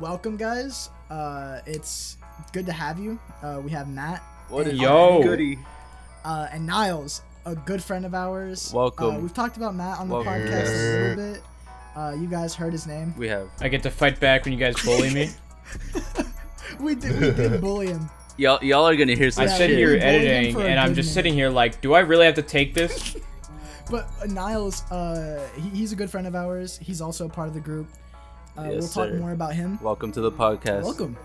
welcome, guys. Uh, it's good to have you. Uh, we have Matt What is Yo. goody? uh, and Nyles, a good friend of ours. Welcome. Uh, we've talked about Matt on the Welcome. podcast a little bit. Uh, you guys heard his name. We have I get to fight back when you guys bully me. We did, we did bully him. y'all. Y'all are gonna hear some I Yeah, sit we here editing, and I'm just minute. sitting here like, do I really have to take this? But uh, Nyles, uh, he, he's a good friend of ours. He's also a part of the group. Uh, Yes, we'll talk sir. more about him. Welcome to the podcast. Welcome.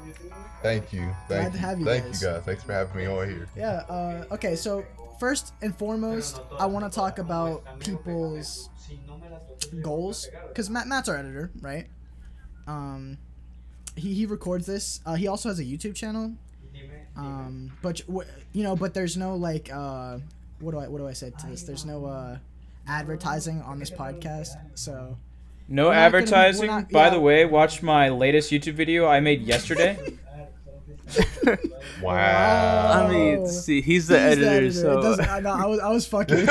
Thank you. Glad Thank to have you Thank guys. you guys. Thanks for having me on here. Yeah. Uh, okay. So first and foremost, I want to talk about people's goals because Matt Matt's our editor, right? Um, he he records this. Uh, he also has a YouTube channel. Um, but you know, but there's no like uh, what do I what do I say to this? There's no uh, advertising on this podcast, so No We're not gonna- advertising. not- By yeah. the way, watch my latest YouTube video I made yesterday. Wow. I mean, see, he's the He's editor, It so doesn't, I, know, I was I was fucking.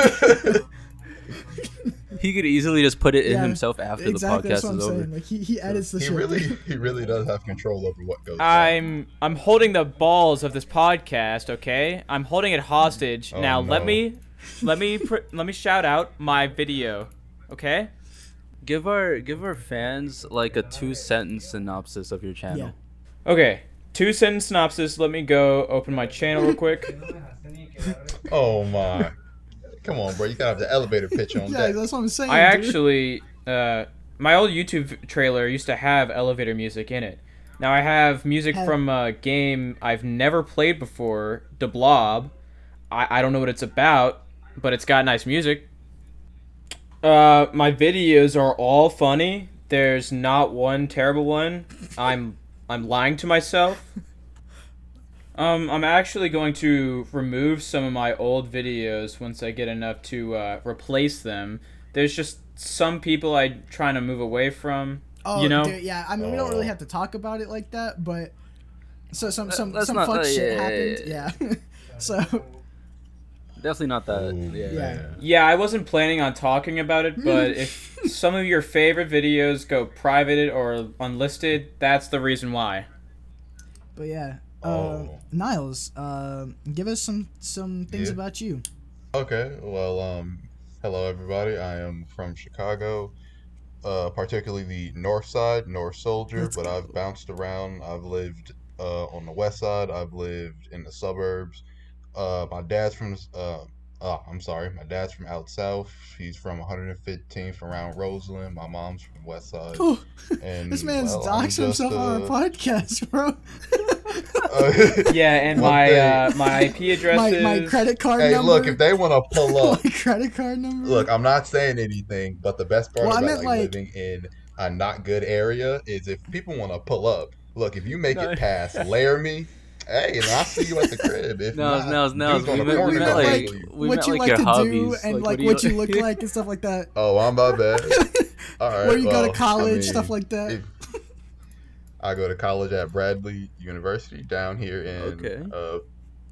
he could easily just put it in Yeah, himself after exactly. the That's podcast what I'm is over. Like he, he edits the he shit. really, he really does have control over what goes. I'm I'm holding the balls of this podcast. Okay, I'm holding it hostage. Oh, now let me let me pr- let me shout out my video. Okay. Give our give our fans like a two sentence synopsis of your channel. Yeah. Okay. Two sentence synopsis. Let me go open my channel real quick. Oh my. Come on, bro. You gotta have the elevator pitch on Yeah, deck. that's what I'm saying. I dude. actually, uh, my old YouTube trailer used to have elevator music in it. Now I have music Have- from a game I've never played before, The Blob. I, I don't know what it's about, but it's got nice music. Uh, my videos are all funny. There's not one terrible one. I'm I'm lying to myself. Um, I'm actually going to remove some of my old videos once I get enough to uh, replace them. There's just some people I'm trying to move away from. Oh, you know? dude, yeah. I mean, we don't really Oh. have to talk about it like that, but so some some let's some not- fuck uh, shit yeah, happened. yeah, Yeah. so Definitely not that. Ooh, yeah. Yeah. Yeah, I wasn't planning on talking about it, but if some of your favorite videos go private or unlisted, that's the reason why. but yeah. Uh, Oh. Nyles, uh, give us some some things Yeah. about you. Okay. Well, um, hello everybody. I am from Chicago, uh, particularly the North Side, North Soldier. Let's but go. I've bounced around. I've lived uh, on the West Side. I've lived in the suburbs. Uh, my dad's from. Uh, uh, I'm sorry. My dad's from out south. He's from 115th around Roseland. My mom's from West Side. Oh, And this man's well, I'm doxed just, himself on our uh, podcast, bro. uh, Yeah, and my thing. uh, my IP address my is my credit card hey, number. look, if they want to pull up, my credit card number. Look, I'm not saying anything, but the best part Well, I about meant, like, like- living in a not good area is if people want to pull up. Look, if you make No. it past Laramie, hey, and I'll see you at the crib. If No, not, no, no. dudes on We the meant, we corner meant like we what meant you like, like, to hobbies, do and like, like, do what you look like and stuff like that. Oh, I'm my bad. All right. Where you go to college, I mean, stuff like that. if- I go to college at Bradley University down here in, Okay. uh,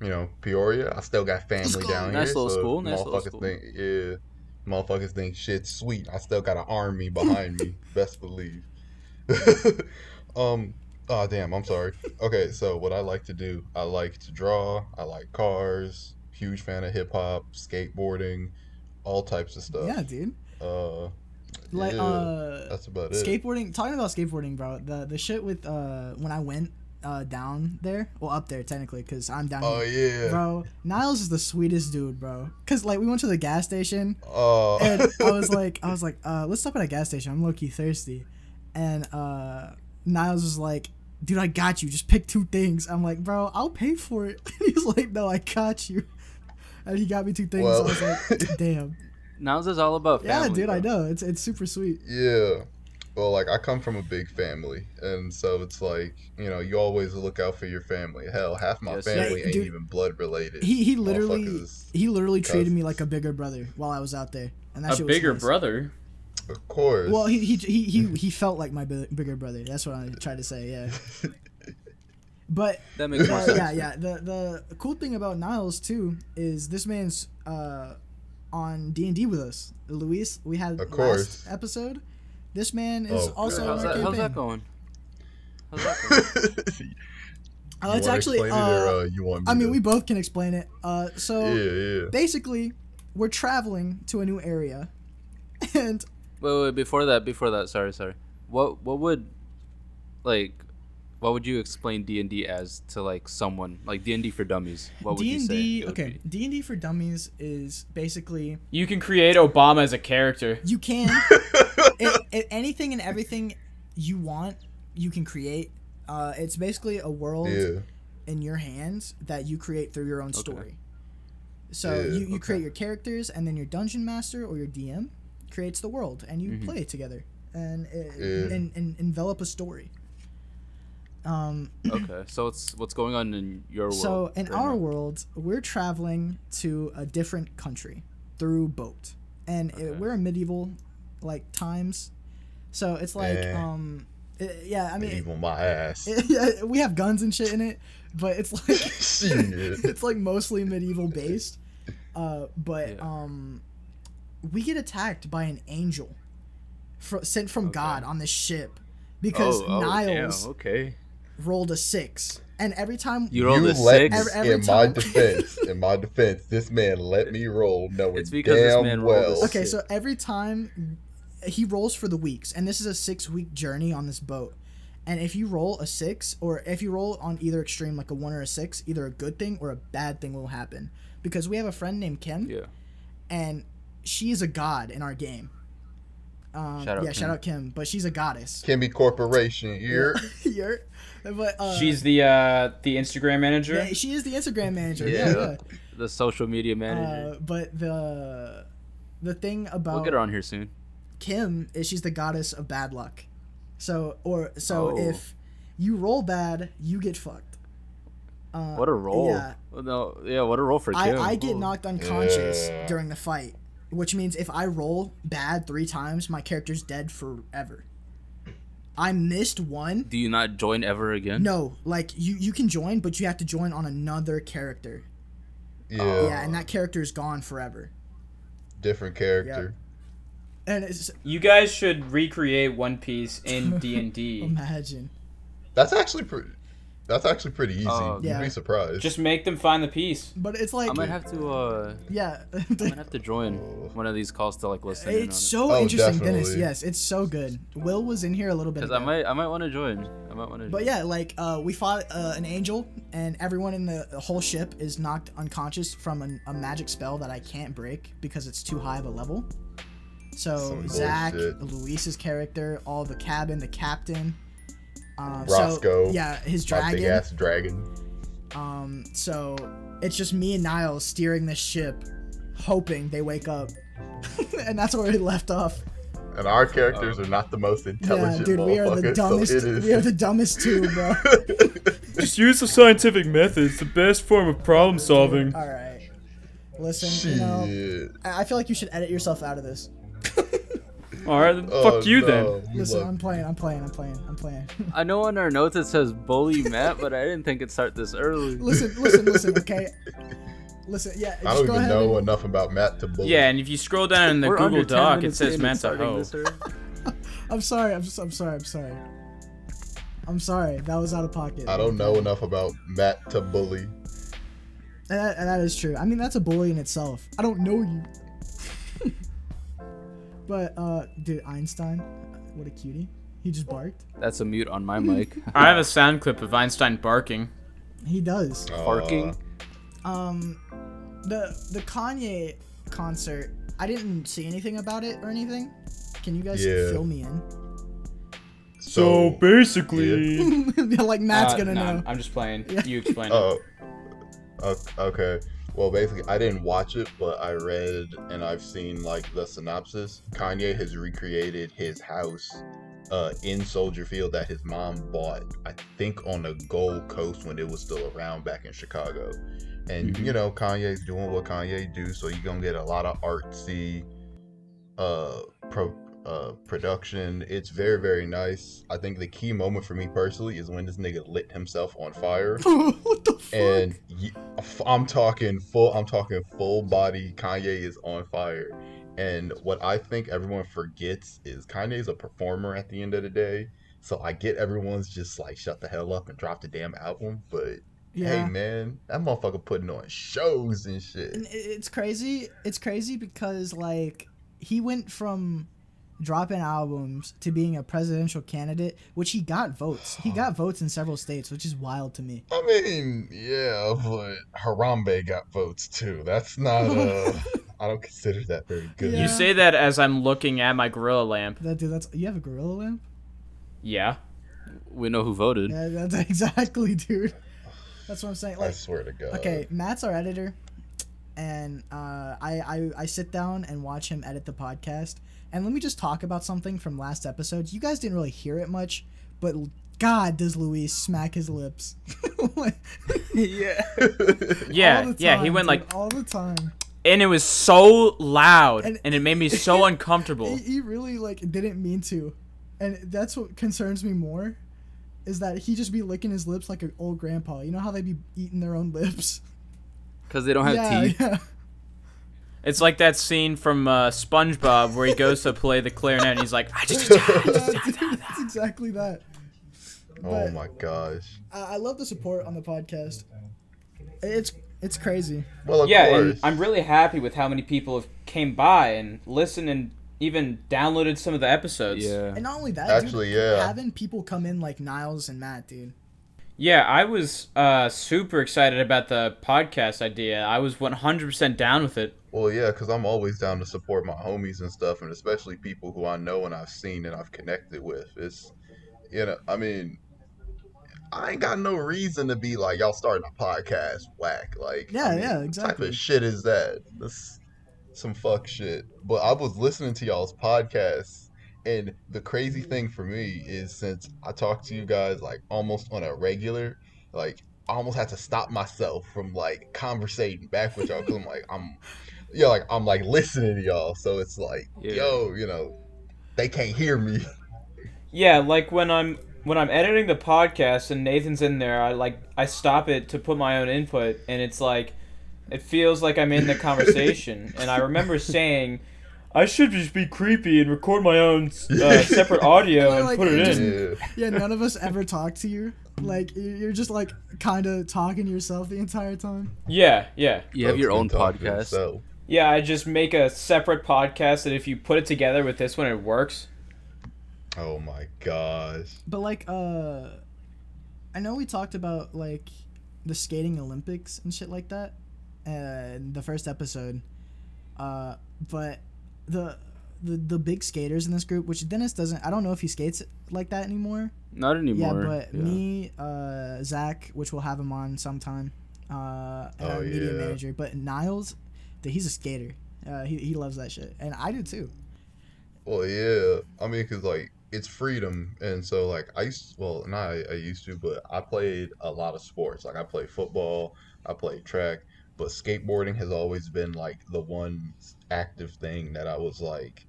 you know, Peoria. I still got family down Nice here. Nice little so school, nice little school. Think, yeah, motherfuckers think shit's sweet. I still got an army behind me. Best believe. um. Oh damn. I'm sorry. Okay. So what I like to do, I like to draw. I like cars. Huge fan of hip hop, skateboarding, all types of stuff. yeah, dude. Uh. Like yeah, uh, that's about it. skateboarding. Talking about skateboarding, bro. The the shit with uh when I went uh down there, well up there technically, cause I'm down Oh here. yeah. Bro, Nyles is the sweetest dude, bro. Cause like we went to the gas station Oh. and I was like, I was like, uh, let's stop at a gas station. I'm low key thirsty, and uh, Nyles was like, dude, I got you. Just pick two things. I'm like, bro, I'll pay for it. He's like, no, I got you. And he got me two things. Well- I was like, damn. Now this is all about family. Yeah, family. dude, I know. It's it's super sweet. Yeah. Well, like I come from a big family, and so it's like you know you always look out for your family. Hell, half my Yes. family Yeah, ain't dude. even blood related. He he literally he literally treated me like a bigger brother while I was out there, and that A shit was bigger nice. brother. Of course. Well, he he he he, he felt like my bi- bigger brother. That's what I tried to say. Yeah. But That makes more uh, sense. yeah, yeah. The the cool thing about Nyles too is this man's uh on D and D with us. Luis, we had Of course. last episode. This man is Oh, also God. on How's that, how's that going? How's that going? Uh, it's actually. explain it Uh, or, uh, you want me I mean, to? we both can explain it. Uh, so Yeah, yeah. basically, we're traveling to a new area, and Wait, wait, before that, before that, sorry, sorry. What what would like what would you explain D and D as to like someone like D and D for dummies? What would D you and say? D. it would Okay. D and D for Dummies is basically You can create Obama as a character. you can it, it, anything and everything you want, you can create. Uh, it's basically a world Yeah. in your hands that you create through your own story. So Yeah, you, you okay. create your characters, and then your dungeon master or your DM creates the world, and you Mhm. play it together and, it, Yeah. and and envelop a story. Um, Okay, so what's what's going on in your world? so in right our now? world, we're traveling to a different country through boat, and Okay. it, we're in medieval like times. So it's like Eh. um, it- yeah, I mean, Medieval my ass. yeah, we have guns and shit in it, but it's like it's like mostly medieval based. Uh, but Yeah. um, we get attacked by an angel, fr- sent from Okay. God on this ship, because oh, oh, Nyles damn, okay. rolled a six, and every time You rolled you a let six. Every- every in my defense, in my defense, this man let me roll knowing It's because this damn man rolled a well. six. Okay, so every time he rolls for the weeks, and this is a six week journey on this boat. And if you roll a six, or if you roll on either extreme, like a one or a six, either a good thing or a bad thing will happen. Because we have a friend named Kim, yeah. and she is a god in our game. Um, Shout out yeah, shout out Kim, but she's a goddess. Kimby Corporation, you're You're- but uh, She's the uh the Instagram manager. yeah, she is the Instagram manager. Yeah, Yeah. yeah. The social media manager. Uh, but the the thing about we'll get her on here soon. Kim is she's the goddess of bad luck. So or so Oh. if you roll bad, you get fucked. Uh, What a roll. Yeah, Well, no, yeah, what a roll for Kim. I get Oh. knocked unconscious Yeah. during the fight, which means if I roll bad three times, my character's dead forever. I missed one. Do you not join ever again? No, like you you can join, but you have to join on another character. yeah, Yeah, and that character is gone forever. different character. And it's You guys should recreate One Piece in D and D. imagine. That's actually pretty. That's actually pretty easy. Yeah. You'd be surprised. Just make them find the piece. But it's like I might have to. uh yeah. I might have to join one of these calls to like listen in on it. It's so Oh, interesting, Dennis. Yes, it's so good. Will was in here a little bit Because. I might, I might want to join. I might want to. but yeah, like uh, we fought uh, an angel, and everyone in the, the whole ship is knocked unconscious from an, a magic spell that I can't break because it's too high of a level. So Some Zach, bullshit. Luis's character, all the cabin, the captain, uh, Roscoe, so, yeah, his dragon. big dragon. ass dragon. Um, so it's just me and Nyles steering this ship, hoping they wake up, and that's where we left off. And our characters are not the most intelligent. Yeah, intelligent dude, we are the dumbest. so it is. We are the dumbest too, bro. Just use the scientific method. It's the best form of problem solving. All right. Listen, you know, I I feel like you should edit yourself out of this. All right, then Oh, fuck you no. then. We Listen, love- I'm playing. I'm playing. I'm playing. I'm playing. I know on our notes it says bully Matt, but I didn't think it'd start this early. listen, listen, listen. Okay. Listen, yeah. I don't go even ahead know and- enough about Matt to bully. Yeah, and if you scroll down in the We're Google Doc, it says in and mental starting health. this early. I'm sorry. I'm, just, I'm sorry. I'm sorry. I'm sorry. That was out of pocket. I don't know enough about Matt to bully. And that, and that is true. I mean, that's a bully in itself. I don't know you. But, uh, dude, Einstein, what a cutie. He just barked. That's a mute on my mic. I have a sound clip of Einstein barking. He does. Barking. Um, the the Kanye concert. I didn't see anything about it or anything. Can you guys Yeah. fill me in? So, basically, like Matt's Uh, gonna nah, know. I'm just playing. Yeah. You explain it. Oh, o- okay. Well, basically, I didn't watch it, but I read and I've seen like the synopsis. Kanye has recreated his house uh, in Soldier Field that his mom bought, I think, on the Gold Coast when it was still around back in Chicago. And Mhm. you know, Kanye's doing what Kanye do, so you're gonna get a lot of artsy uh, pro, uh, production. It's very, very nice. I think the key moment for me personally is when this nigga lit himself on fire what the fuck? and y- I'm talking full. I'm talking full body. Kanye is on fire, and what I think everyone forgets is Kanye is a performer at the end of the day. So I get everyone's just like shut the hell up and drop the damn album, but Yeah. hey man, that motherfucker putting on shows and shit. And it's crazy. It's crazy because like he went from dropping albums to being a presidential candidate, which he got votes. He got votes in several states, which is wild to me. I mean, yeah, but Harambe got votes too. That's not uh I don't consider that very good. Yeah. You say that as I'm looking at my gorilla lamp. That dude, that's you have a gorilla lamp. Yeah. We know who voted. Yeah, that's exactly, dude. That's what I'm saying. I swear to God. okay, Matt's our editor, and uh, I, I I sit down and watch him edit the podcast. And let me just talk about something from last episode. You guys didn't really hear it much, but God, does Luis smack his lips? yeah. Yeah, All the yeah, he time, went dude, like all the time. and it was so loud And- and, it made me so uncomfortable. He, he really like didn't mean to, and that's what concerns me more, is that he just be licking his lips like an old grandpa. You know how they be eating their own lips? Because they don't have yeah, teeth. yeah. It's like that scene from uh, SpongeBob where he goes to play the clarinet and he's like, "Ah, just- Yeah, that's exactly that. oh But- my gosh. I, I love the support on the podcast. It's it's crazy. Well, of yeah, course. and I'm really happy with how many people have came by and listened and even downloaded some of the episodes. Yeah. And not only that, Actually, dude, yeah. having people come in like Nyles and Matt, dude. Yeah, I was uh, super excited about the podcast idea. I was 100% down with it. Well, yeah, because I'm always down to support my homies and stuff, and especially people who I know and I've seen and I've connected with. It's, you know, I mean, I ain't got no reason to be like, y'all starting a podcast whack. Like, Yeah, I mean, yeah, What exactly. type of shit is that? That's some fuck shit. But I was listening to y'all's podcast, and the crazy thing for me is since I talk to you guys like almost on a regular, like, I almost had to stop myself from like conversating back with y'all because I'm like, I'm yeah, like I'm like listening to y'all, so it's like, Yeah. yo, you know, they can't hear me. Yeah, like when I'm when I'm editing the podcast and Nathan's in there, I like I stop it to put my own input and it's like it feels like I'm in the conversation and I remember saying I should just be creepy and record my own uh, separate audio and Like, put it just- in. Yeah, Yeah, none of us ever talk to you. Like you- you're just like kind of talking to yourself the entire time. Yeah, yeah. You have your own been talking to podcast. So. Yeah, I just make a separate podcast that if you put it together with this one it works. Oh my gosh. But like, uh, I know we talked about like the skating Olympics and shit like that, and the first episode. Uh, but the the the big skaters in this group, which Dennis doesn't, I don't know if he skates like that anymore. Not anymore. Yeah, but me, uh, Zach, which we'll have him on sometime, uh, and Oh, our media yeah. manager. But Nyles, dude, he's a skater. Uh, he he loves that shit, and I do too. Well, yeah. I mean, cause like it's freedom, and so like I used, well, not I, I used to, but I played a lot of sports. Like I played football, I played track, but skateboarding has always been like the one active thing that I was like,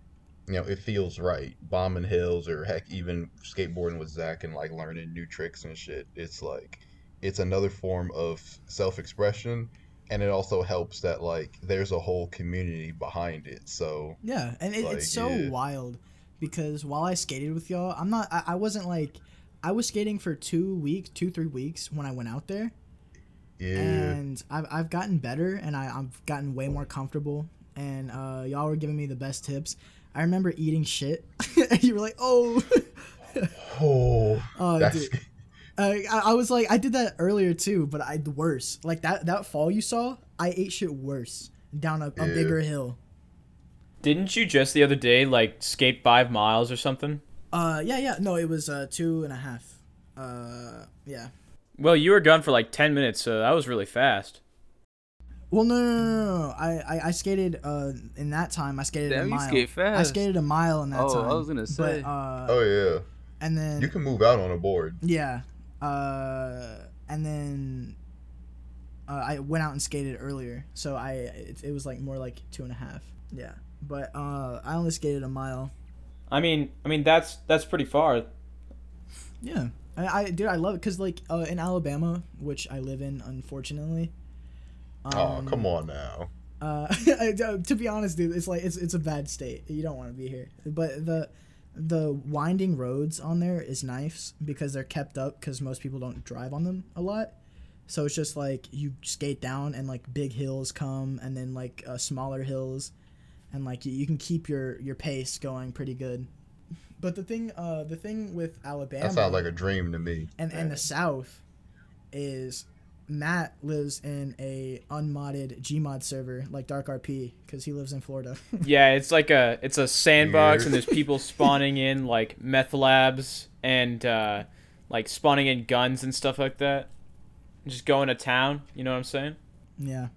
you know, it feels right. Bombing hills, or heck, even skateboarding with Zach and like learning new tricks and shit. It's like, it's another form of self-expression. And it also helps that like there's a whole community behind it. So Yeah, and it, Like, it's so yeah. wild because while I skated with y'all, I'm not. I, I wasn't like. I was skating for two weeks, two three weeks when I went out there, yeah. and I've, I've gotten better and I, I've gotten way more comfortable. And uh, y'all were giving me the best tips. I remember eating shit, and you were like, "Oh." Oh, Oh, that's dude. Uh, I, I was like, I did that earlier too, but I worse. Like that that fall you saw, I ate shit worse down a, a Yeah. bigger hill. Didn't you just the other day like skate five miles or something? Uh, yeah, yeah. No, it was uh two and a half. Uh, yeah. Well, you were gone for like ten minutes, so that was really fast. Well, no, no, no, no, no. I, I, I skated. Uh, in that time, I skated Damn, a you mile. skate I skated a mile in that time. Oh, I was gonna say. But uh, oh yeah. and then You can move out on a board. yeah, uh, and then uh, I went out and skated earlier, so I it, it was like more like two and a half. Yeah, but uh, I only skated a mile. I mean, I mean that's that's pretty far. Yeah, I, I dude, I love it because like uh, in Alabama, which I live in, unfortunately. oh, um, come on now. Uh, to be honest, dude, it's like it's it's a bad state. You don't want to be here. But the the winding roads on there is nice because they're kept up because most people don't drive on them a lot. So it's just like you skate down and like big hills come and then like uh, smaller hills, and like you, you can keep your your pace going pretty good. But the thing, uh, the thing with Alabama That sounds like a dream to me. and and the South is Matt lives in a unmodded Gmod server like Dark RP because he lives in Florida. Yeah, it's like a it's a sandbox, Weird. and there's people spawning in like meth labs and uh, like spawning in guns and stuff like that. Just going to town. You know what I'm saying? yeah,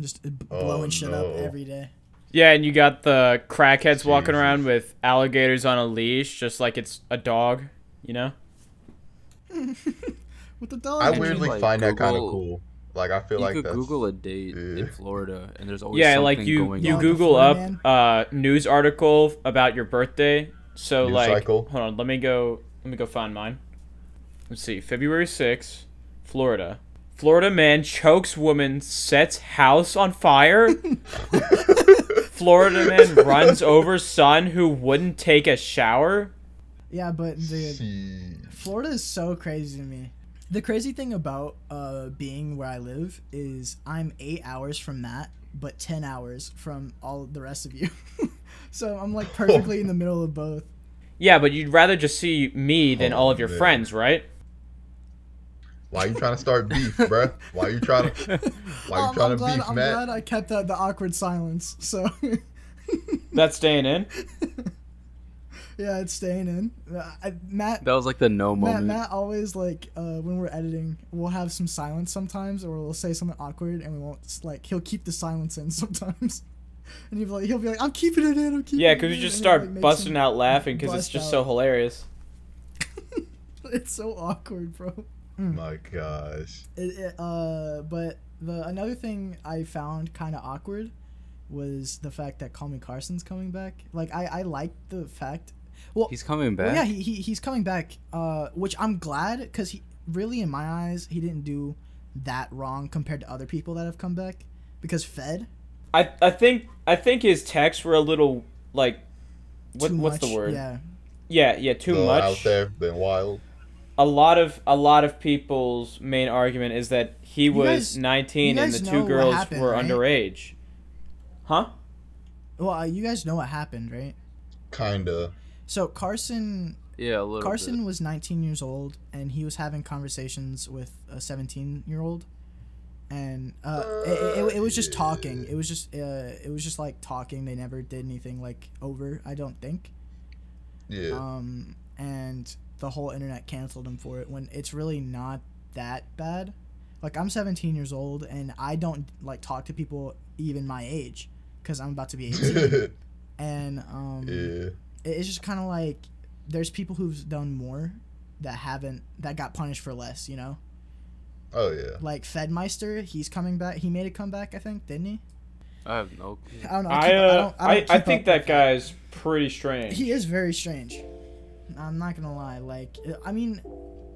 just b- Oh, blowing shit up every day. Yeah, and you got the crackheads walking around with alligators on a leash, just like it's a dog. You know? With the dog. I Actually, weirdly like, find that kind of cool. Like I feel you like could that's Google a date yeah. in Florida, and there's always yeah, something like you going you on. Google up man? uh news article about your birthday. So News like, cycle. hold on, let me go. Let me go find mine. Let's see, February 6th, Florida. Florida man chokes woman, sets house on fire. Florida man runs over son who wouldn't take a shower. yeah, but dude, See, Florida is so crazy to me. The crazy thing about uh, being where I live is I'm eight hours from Matt, but ten hours from all the rest of you. so I'm like perfectly in the middle of both. Yeah, but you'd rather just see me than Oh, all of your man. friends, right? Why you trying to start beef, bruh? Why are you trying to? Why are you Um, trying I'm to glad, beef, I'm Matt? glad I kept the, the awkward silence. So That's staying in. yeah, it's staying in. Uh, I, Matt, That was like the no Matt, moment. Matt always like uh, when we're editing, we'll have some silence sometimes, or we'll say something awkward, and we won't like. He'll keep the silence in sometimes, and he'll be like, he'll be like, "I'm keeping it in. I'm keeping Yeah, because in," you just start like, busting out laughing because it's just out. so hilarious. It's so awkward, bro. My gosh. It, it, uh, but the another thing I found kind of awkward was the fact that Call Me Carson's coming back. Like I, I like the fact. Well, He's coming back. well, yeah, he, he he's coming back. Uh, which I'm glad because he really, in my eyes, he didn't do that wrong compared to other people that have come back. Because Fed, I I think I think his texts were a little like what what's much, the word? Yeah, Yeah, yeah, too Still much. out there, been wild. A lot of a lot of people's main argument is that he was guys- 19 and the two girls happened, were right? underage. Huh? well, uh, you guys know what happened, right? Kinda. So Carson yeah, a little Carson bit. was 19 years old and he was having conversations with a 17 year old and uh, it, it, it was just talking it was just uh, it was just like talking they never did anything like over i don't think Yeah. um, and the whole internet canceled him for it when it's really not that bad like i'm 17 years old and i don't like talk to people even my age because i'm about to be 18 and um, yeah. it's just kind of like there's people who've done more that haven't that got punished for less you know Oh yeah. like Fedmyster he's coming back he made a comeback i think didn't he I have no clue. i don't know I keep- uh, don't- I, don't I keep think that guy's pretty strange. he is very strange i'm not gonna lie like i mean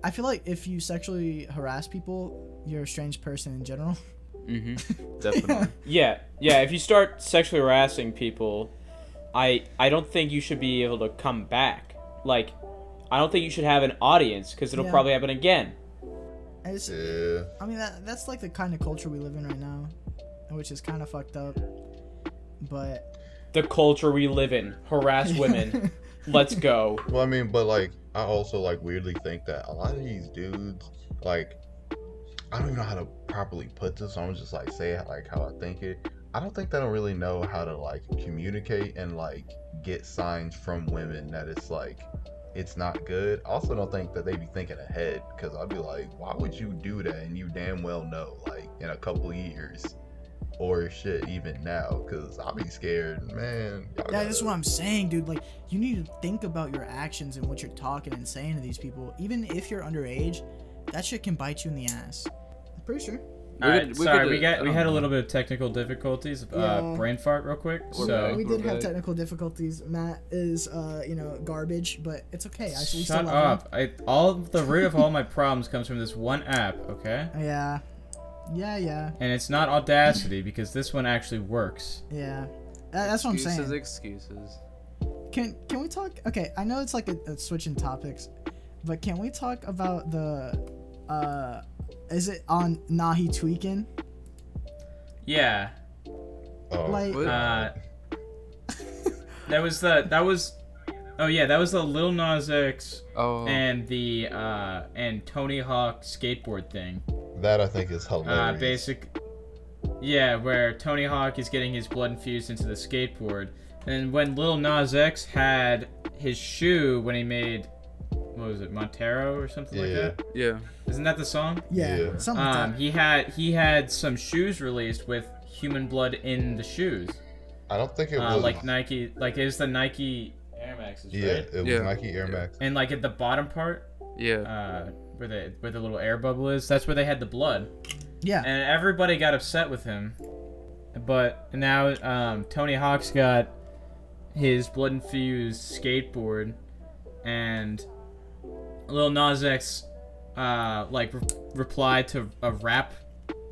i feel like if you sexually harass people you're a strange person in general Mm-hmm. Definitely. Yeah, yeah. If you start sexually harassing people, I I don't think you should be able to come back. Like, I don't think you should have an audience because it'll Yeah. probably happen again. And it's, Yeah. i mean that, that's like the kind of culture we live in right now which is kind of fucked up but The culture we live in: harass women. Let's go. Well, I mean, but like, I also like weirdly think that a lot of these dudes, like, I don't even know how to properly put this. So I'm just like say it like how I think it. I don't think they don't really know how to like communicate and like get signs from women that it's like it's not good. I also don't think that they be thinking ahead because I'd be like, why would you do that? And you damn well know, like in a couple years or shit, even now, because I'll be scared, man. y'all Yeah, that's gotta- what I'm saying, dude. Like, you need to think about your actions and what you're talking and saying to these people. Even if you're underage, that shit can bite you in the ass. I'm pretty sure. We All could- right, we sorry, we uh, got we had a little bit of technical difficulties. Yeah. Uh, brain fart, real quick. We're so back. we did have technical difficulties. Matt is, uh, you know, garbage, but it's okay. I we still shut love up. I all the root of all my problems comes from this one app. Okay. Yeah, yeah, yeah, And it's not Audacity because this one actually works. yeah. That, that's what I'm excuses, saying. excuses. excuses. can can we talk? Okay, I know it's like a, a switch in topics, but can we talk about the, uh, is it on Nahi tweaking? Yeah. Oh, Like- Uh, that was the that was. Oh yeah, that was the Lil Nas X Oh, and the uh and Tony Hawk skateboard thing. that I think is hilarious. Uh, basic. Yeah, where Tony Hawk is getting his blood infused into the skateboard, and when Lil Nas X had his shoe when he made, what was it, Montero or something like that? yeah. Isn't that the song? Yeah, Yeah. something like Um, that. he had he had some shoes released with human blood in the shoes, I don't think it uh, was like Nike, like it was the Nike Air Maxes, Yeah, right? it was Yeah. Nike Air Max. And like at the bottom part, Yeah. uh, where the where the little air bubble is, that's where they had the blood. Yeah, and everybody got upset with him. But now um, Tony Hawk's got his blood infused skateboard, and Lil Nas X uh, like re- replied to a rap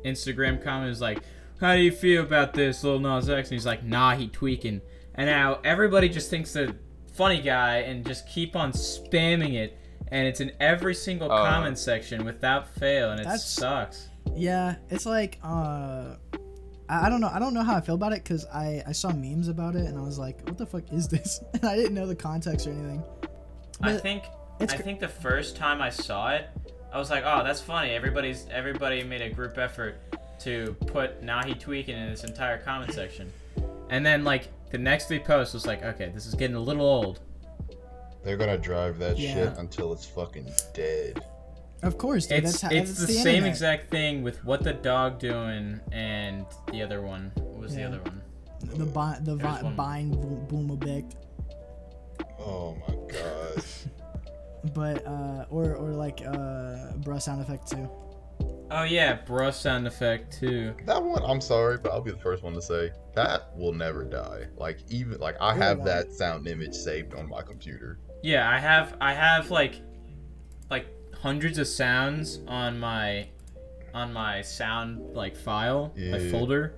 Instagram comment. is like, "How do you feel about this, Lil Nas X?" And he's like, "Nah, he tweaking." And now everybody just thinks they're funny guy and just keep on spamming it. And it's in every single Oh. comment section without fail, and it That's- sucks. yeah. It's like, uh, I, I don't know. I don't know how I feel about it because I I saw memes about it and I was like, what the fuck is this? And I didn't know the context or anything. I think it's I cr- think the first time I saw it, I was like, "Oh, that's funny." Everybody's everybody made a group effort to put Nahi tweaking in this entire comment section, and then like the next three posts was like, "Okay, this is getting a little old." They're gonna drive that Yeah. shit until it's fucking dead. Of course, dude. It's that's how, it's that's the, the, same internet. exact thing with what the dog doing and the other one. What was Yeah. the other one? The bi- the There's vi- one. Vine boom, boom effect. Oh my god. but uh or or like uh bruh sound effect too Oh yeah, brush sound effect too. that one, I'm sorry, but I'll be the first one to say that will never die. Like even like I have won't. that sound image saved on my computer. Yeah, I have I have like like hundreds of sounds on my on my sound like file, my folder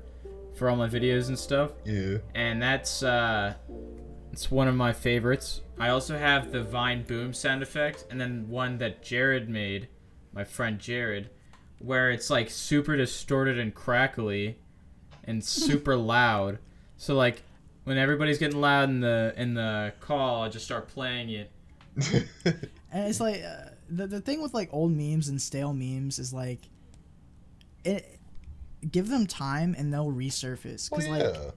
for all my videos and stuff. Yeah. And that's uh it's one of my favorites. I also have the Vine boom sound effect and then one that Jared made, my friend Jared, where it's like super distorted and crackly and super loud. So like when everybody's getting loud in the in the call, I just start playing it and it's like uh, the, the thing with like old memes and stale memes is like it give them time and they'll resurface Well, because yeah. like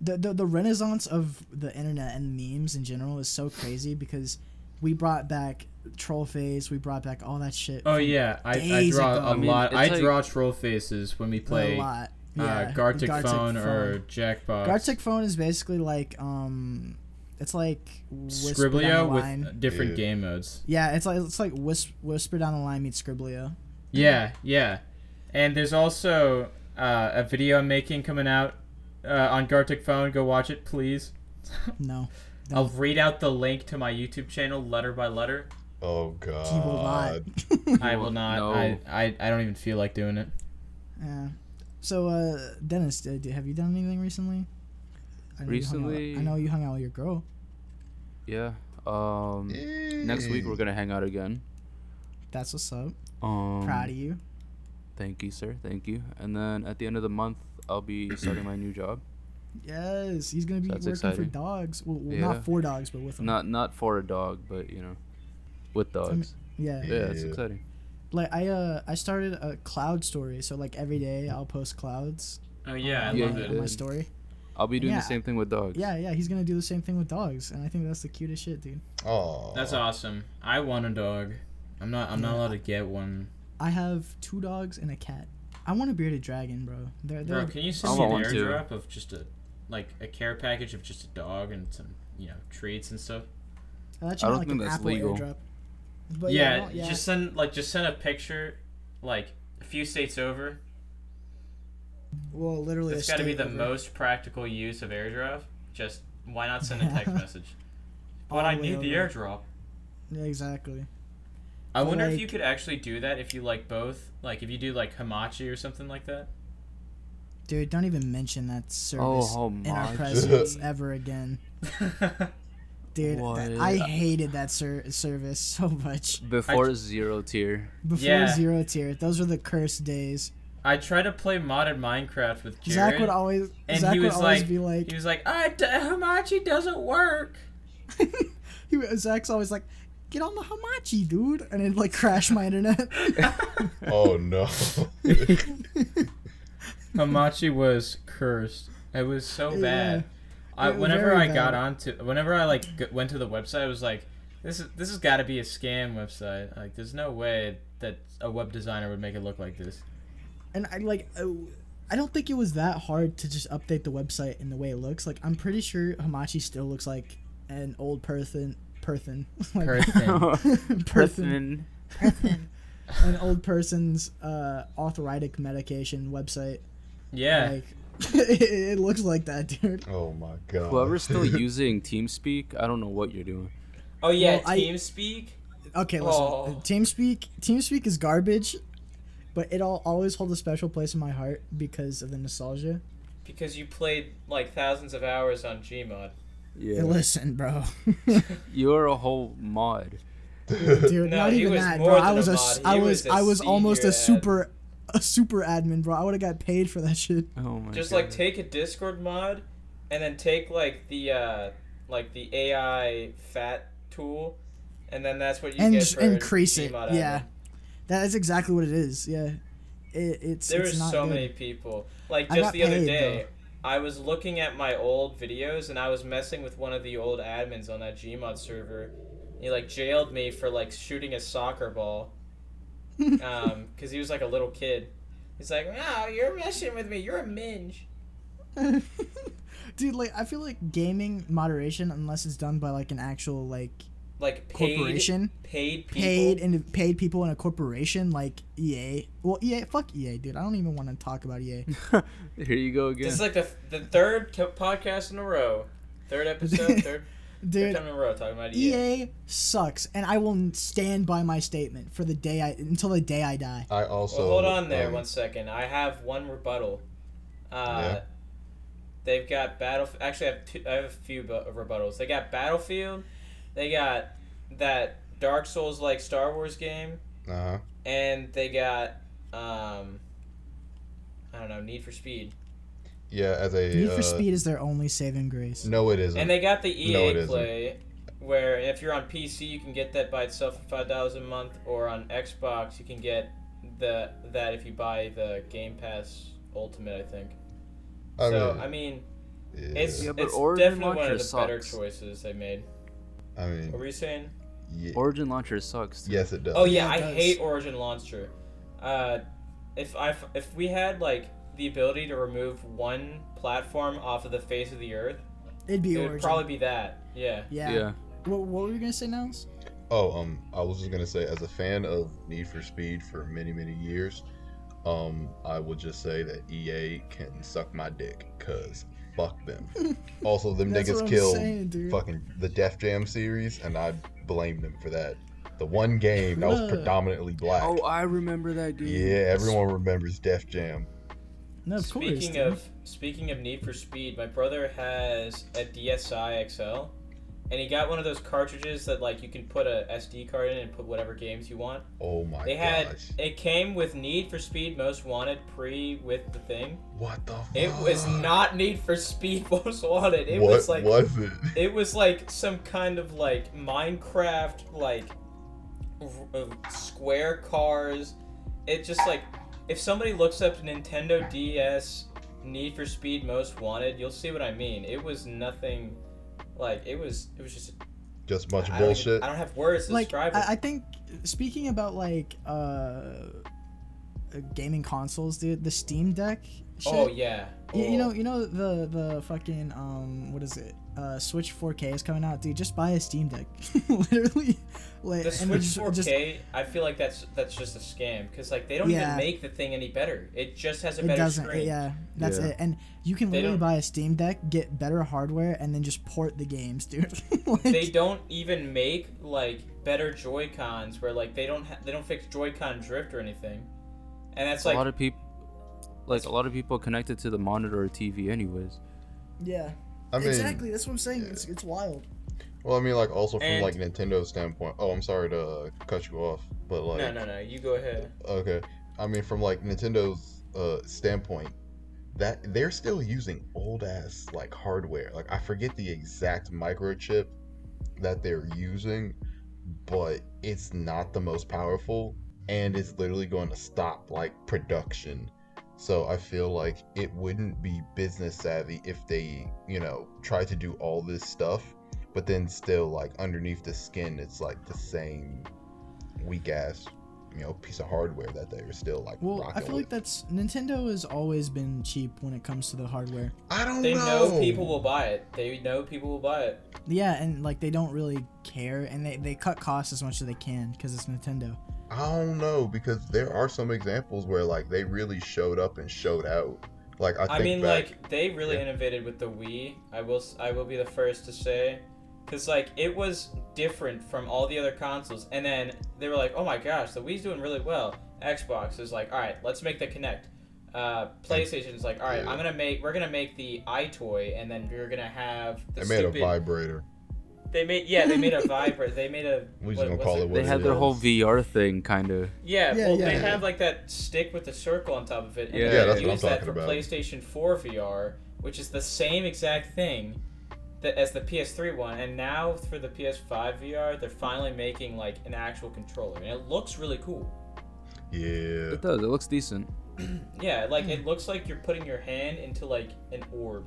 the, the the renaissance of the internet and memes in general is so crazy because we brought back troll phase we brought back all that shit Oh yeah, I, I draw ago. a I mean, lot. it's I like- draw troll faces when we play a uh, lot yeah Gartic, Gartic phone, or Jackbox. Gartic phone is basically like um it's like Skribbl.io with different Yeah. game modes. yeah it's like it's like Whisper, Whisper down the line meets Skribbl.io Yeah, yeah. And there's also uh, a video I'm making coming out uh, on Gartic phone. Go watch it, please. no I'll read out the link to my YouTube channel letter by letter. Oh god. he will not I will not. No. I, I I don't even feel like doing it. Yeah. So, uh, Dennis, uh, d- have you done anything recently? I know you hung out- Recently- I know you hung out with your girl. Yeah. Um. Next week we're gonna hang out again. That's what's up. Um. Proud of you. Thank you, sir. Thank you. And then at the end of the month, I'll be starting my new job. Yes, he's gonna be That's working for dogs. Well, well, Yeah. not for dogs, but with them. Not not for a dog, but you know, with dogs. yeah. yeah, it's Yeah. exciting. Like I, uh, I started a cloud story. So like every day I'll post clouds. Oh yeah, I on Yeah, my, love you it. on my story. I'll be doing Yeah. the same thing with dogs. Yeah, yeah. He's gonna do the same thing with dogs, and I think that's the cutest shit, dude. Oh. That's awesome. I want a dog. I'm not. I'm not allowed to get one. I have two dogs and a cat. I want a bearded dragon, bro. They're, they're Bro, can you send me an want one airdrop of just a like a care package of just a dog and some you know treats and stuff? I'll let you I know, don't like think an that's Apple legal. airdrop. But yeah, no, yeah. just send like just send a picture, like a few states over. well, literally. it's got to be the over. most practical use of airdrop. Just why not send a text message? But I the way need the over. airdrop. Yeah, exactly. I But, wonder if you could actually do that if you like both. Like if you do like Hamachi or something like that. Dude, don't even mention that service Oh, in our presence ever again. Dude, What? I hated that ser- service so much. Before ZeroTier. Before Yeah. zero tier, those were the cursed days. I tried to play modded Minecraft with Jared. Zach would always, and Zach he would was always like, be like, he was like, ah, Hamachi doesn't work. he, Zach's always like, get on the Hamachi, dude, and it'd like crash my internet. Oh no. Hamachi was cursed. It was so Yeah. bad. I, whenever very I got onto, whenever I like g- went to the website, I was like, this is this has got to be a scam website. Like, there's no way that a web designer would make it look like this. and I like, oh, I don't think it was that hard to just update the website in the way it looks. Like, I'm pretty sure Hamachi still looks like an old person, person, like, Person. person, Person. an old person's uh, arthritic medication website. Yeah. Like, it, it looks like that, dude. oh my god. Whoever's still using TeamSpeak, I don't know what you're doing. oh yeah, Well, I- TeamSpeak. Okay, listen. Oh. TeamSpeak, TeamSpeak is garbage, but it'll always hold a special place in my heart because of the nostalgia. Because you played like thousands of hours on Gmod. Yeah. Hey, listen, bro. You're a whole mod. Dude, No, not even that, bro. I was a a, mod. I was was, a I was almost a super, a super admin, bro. I would have got paid for that shit. Oh my Just god. like take a Discord mod, and then take like the uh like the AI fat tool, and then that's what you and get just for increase it. Gmod Yeah, admin. that is exactly what it is. Yeah, it, it's There it's not so good. many people. Like just got the other paid, day, I was looking at my old videos and I was messing with one of the old admins on that Gmod server. He like jailed me for like shooting a soccer ball. Um, because he was like a little kid. He's like, "Oh, you're messing with me. You're a minge." Dude, like I feel like gaming moderation, unless it's done by like an actual like Like paid, corporation, paid people. paid and paid people in a corporation like EA. Well, EA, fuck EA, dude. I don't even want to talk about EA. Here you go again. This is like the the third co- podcast in a row, third episode, third, third Dude, time in a row talking about EA. EA sucks, and I will stand by my statement for the day I until the day I die. I also Well, hold on there um, one second. I have one rebuttal. Uh, Yeah. They've got battle. Actually, I have two, I have a few bu- rebuttals. They got Battlefield. They got that Dark Souls like Star Wars game, Uh-huh. and they got um, I don't know Need for Speed, Yeah, as a Need uh, for Speed is their only saving grace. No, it isn't. and they got the No, it EA isn't. Play, where if you're on PC you can get that by itself for five dollars a month, or on Xbox you can get the that if you buy the Game Pass Ultimate, I think. I so mean, I mean, yeah. it's Yeah, it's Origin definitely one of the better choices they made. I mean, What were you saying? yeah. Origin launcher sucks. yes, it does. Oh yeah, Yeah, I does. hate Origin Launcher. Uh, if I if we had like the ability to remove one platform off of the face of the earth, It'd be it would Origin. probably be that. Yeah. yeah. Yeah. What, what were you gonna say, Nels? Oh, um, I was just gonna say, as a fan of Need for Speed for many, many years, um, I would just say that EA can suck my dick, cause fuck them. also, them That's niggas killed saying, fucking the Def Jam series, and I blame them for that. The one game that was predominantly black. Oh, I remember that game. yeah, everyone remembers Def Jam. No, of course. Speaking dude. of speaking of Need for Speed, my brother has a DSi XL, and he got one of those cartridges that like you can put a SD card in and put whatever games you want. Oh my They had gosh, it came with Need for Speed Most Wanted pre with the thing. what the? Fuck? It was not Need for Speed Most Wanted. It what was like was it? it was like some kind of like Minecraft like r- uh, square cars. It just like if somebody looks up Nintendo DS Need for Speed Most Wanted, you'll see what I mean. It was nothing like it was it was just Just a bunch of I don't bullshit. I don't have words to like describe it. I, I think speaking about like uh uh, gaming consoles, dude, the Steam Deck. Shit, oh yeah. You, you Oh. know, you know the the fucking um, what is it? Uh, Switch 4K is coming out, dude. Just buy a Steam Deck, literally. Like, the Switch just- 4K, just- I feel like that's that's just a scam because like they don't Yeah. even make the thing any better. It just has a it better doesn't. screen. Yeah, that's Yeah. it. And you can They literally buy a Steam Deck, get better hardware, and then just port the games, dude. like, they don't even make like better Joy Cons where like they don't ha- they don't fix Joy-Con drift or anything, and that's like a like lot of people, like a lot of people connected to the monitor or TV, anyways. yeah. I mean, exactly. That's what I'm saying. It's it's wild. Well, I mean, like also from And- like Nintendo's standpoint. Oh, I'm sorry to uh, cut you off, but like no, no, no. You go ahead. Okay. I mean, from like Nintendo's uh, standpoint, that they're still using old ass like hardware. Like I forget the exact microchip that they're using, but it's not the most powerful, and it's literally going to stop like production. So I feel like it wouldn't be business savvy if they, you know, try to do all this stuff, but then still like underneath the skin, it's like the same weak ass you know piece of hardware that they are still like Well, rocking I feel with. like that's Nintendo has always been cheap when it comes to the hardware. I don't know They know. know people will buy it. They know people will buy it. Yeah, and like they don't really care, and they, they cut costs as much as they can because it's Nintendo. I don't know because there are some examples where like they really showed up and showed out. Like I, I, mean, back, like they really yeah. innovated with the Wii. I will, I will be the first to say, because like it was different from all the other consoles. And then they were like, "Oh my gosh, the Wii's doing really well." Xbox is like, "All right, let's make the Kinect." Uh, PlayStation's like, "All right, Yeah. I'm gonna make, we're gonna make the EyeToy, and then we're gonna have the they made stupid." a vibrator. They made, yeah, they made a vibrate. They made a. We just what- gonna call it what They it had their is. whole VR thing, kind of. Yeah, Yeah, well, yeah, they yeah. have like that stick with the circle on top of it. And Yeah, they Yeah, that's what I'm use that talking for about. PlayStation 4 VR, which is the same exact thing that as the PS3 one. And now for the PS5 VR, they're finally making like an actual controller, and it looks really cool. Yeah. It does. It looks decent. Yeah, like it looks like you're putting your hand into like an orb.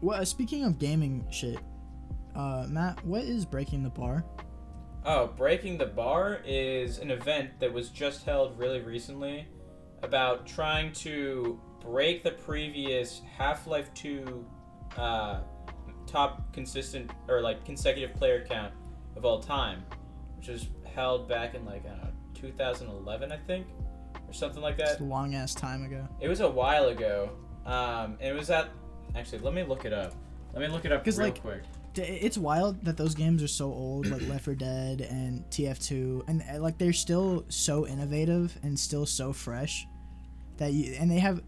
Well, uh, speaking of gaming shit, uh, Matt, what is breaking the bar? Oh, Breaking the Bar is an event that was just held really recently about trying to break the previous Half Life 2 uh, top consistent or like consecutive player count of all time, which was held back in like, I don't know, 2011, I think, or something like It's that. a long ass time ago. It was a while ago. Um, it was at, actually, let me look it up. Let me look it up real like, quick. It's wild that those games are so old, like Left 4 Dead and TF2, and uh, like they're still so innovative and still so fresh that you and they have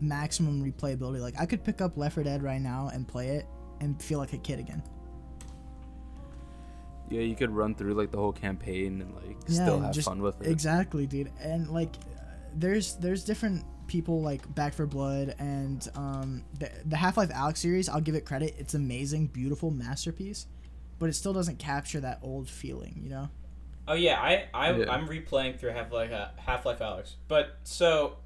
maximum replayability. Like I could pick up Left 4 Dead right now and play it and feel like a kid again. Yeah, you could run through like the whole campaign and like Yeah, still have just- fun with it. Exactly, dude. And like, there's there's different people like Back 4 Blood and um the the Half Life Alyx series. I'll give it credit. It's amazing, beautiful masterpiece, but it still doesn't capture that old feeling. You know. Oh yeah, I, I Yeah. I'm replaying through Half Life Half Life Alyx. But so,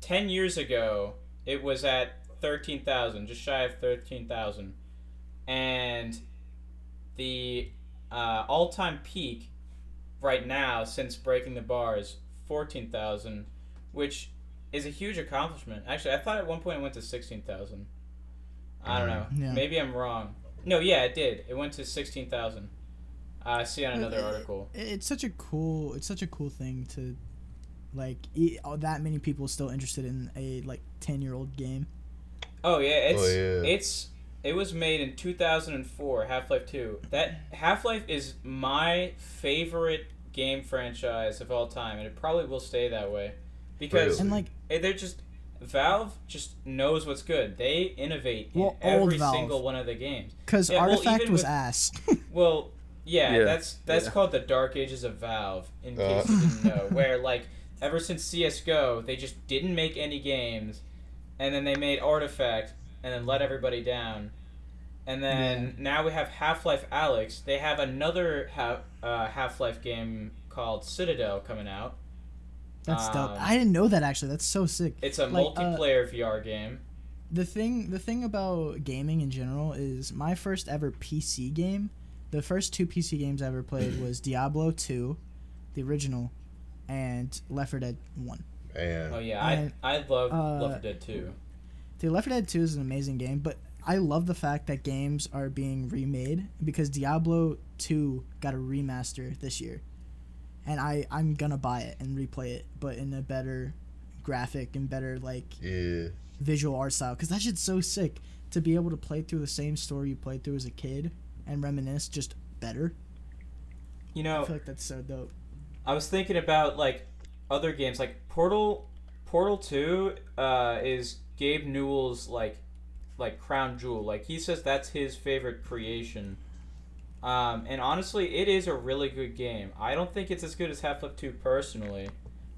ten years ago, it was at thirteen thousand, just shy of thirteen thousand, and the uh, all time peak right now since breaking the bar is fourteen thousand, which is a huge accomplishment. Actually, I thought at one point it went to sixteen thousand. I don't know. Yeah. Maybe I'm wrong. No, yeah, it did. It went to sixteen thousand. I see on another Uh, article. It- It's such a cool. It's such a cool thing to, like, e- oh, that many people still interested in a like ten year old game. Oh yeah, it's Oh, yeah. it's it was made in 2004, Half-Life 2. That Half-Life is my favorite game franchise of all time and it probably will stay that way because Really? And like, they're just Valve just knows what's good. They innovate in Well, old every Valve. single one of the games. cause Yeah, Artifact even was with- ass. Well, yeah, Yeah, that's that's yeah. called the Dark Ages of Valve. In Uh. case you didn't know, where like ever since CS:GO, they just didn't make any games, and then they made Artifact, and then let everybody down, and then now we have Half Life Alyx. They have another ha- uh, Half Life game called Citadel coming out. That's dope. Um, I didn't know that actually. That's so sick. It's a Like, uh, multiplayer VR game. the thing the thing about gaming in general is my first ever PC game. The first two PC games I ever played was Diablo 2, the original, and Left 4 Dead 1. And Oh yeah, and, I I love uh, Left 4 Dead 2. Dude, Left 4 Dead 2 is an amazing game, but I love the fact that games are being remade because Diablo 2 got a remaster this year. And I I'm going to buy it and replay it, but in a better graphic and better like yeah, visual art style because that shit's so sick to be able to play through the same story you played through as a kid and reminisce just better. You know, I feel like that's so dope. I was thinking about like other games like Portal Portal 2 uh, is Gabe Newell's like like crown jewel. Like he says that's his favorite creation Um, and honestly, it is a really good game. I don't think it's as good as Half Life Two personally,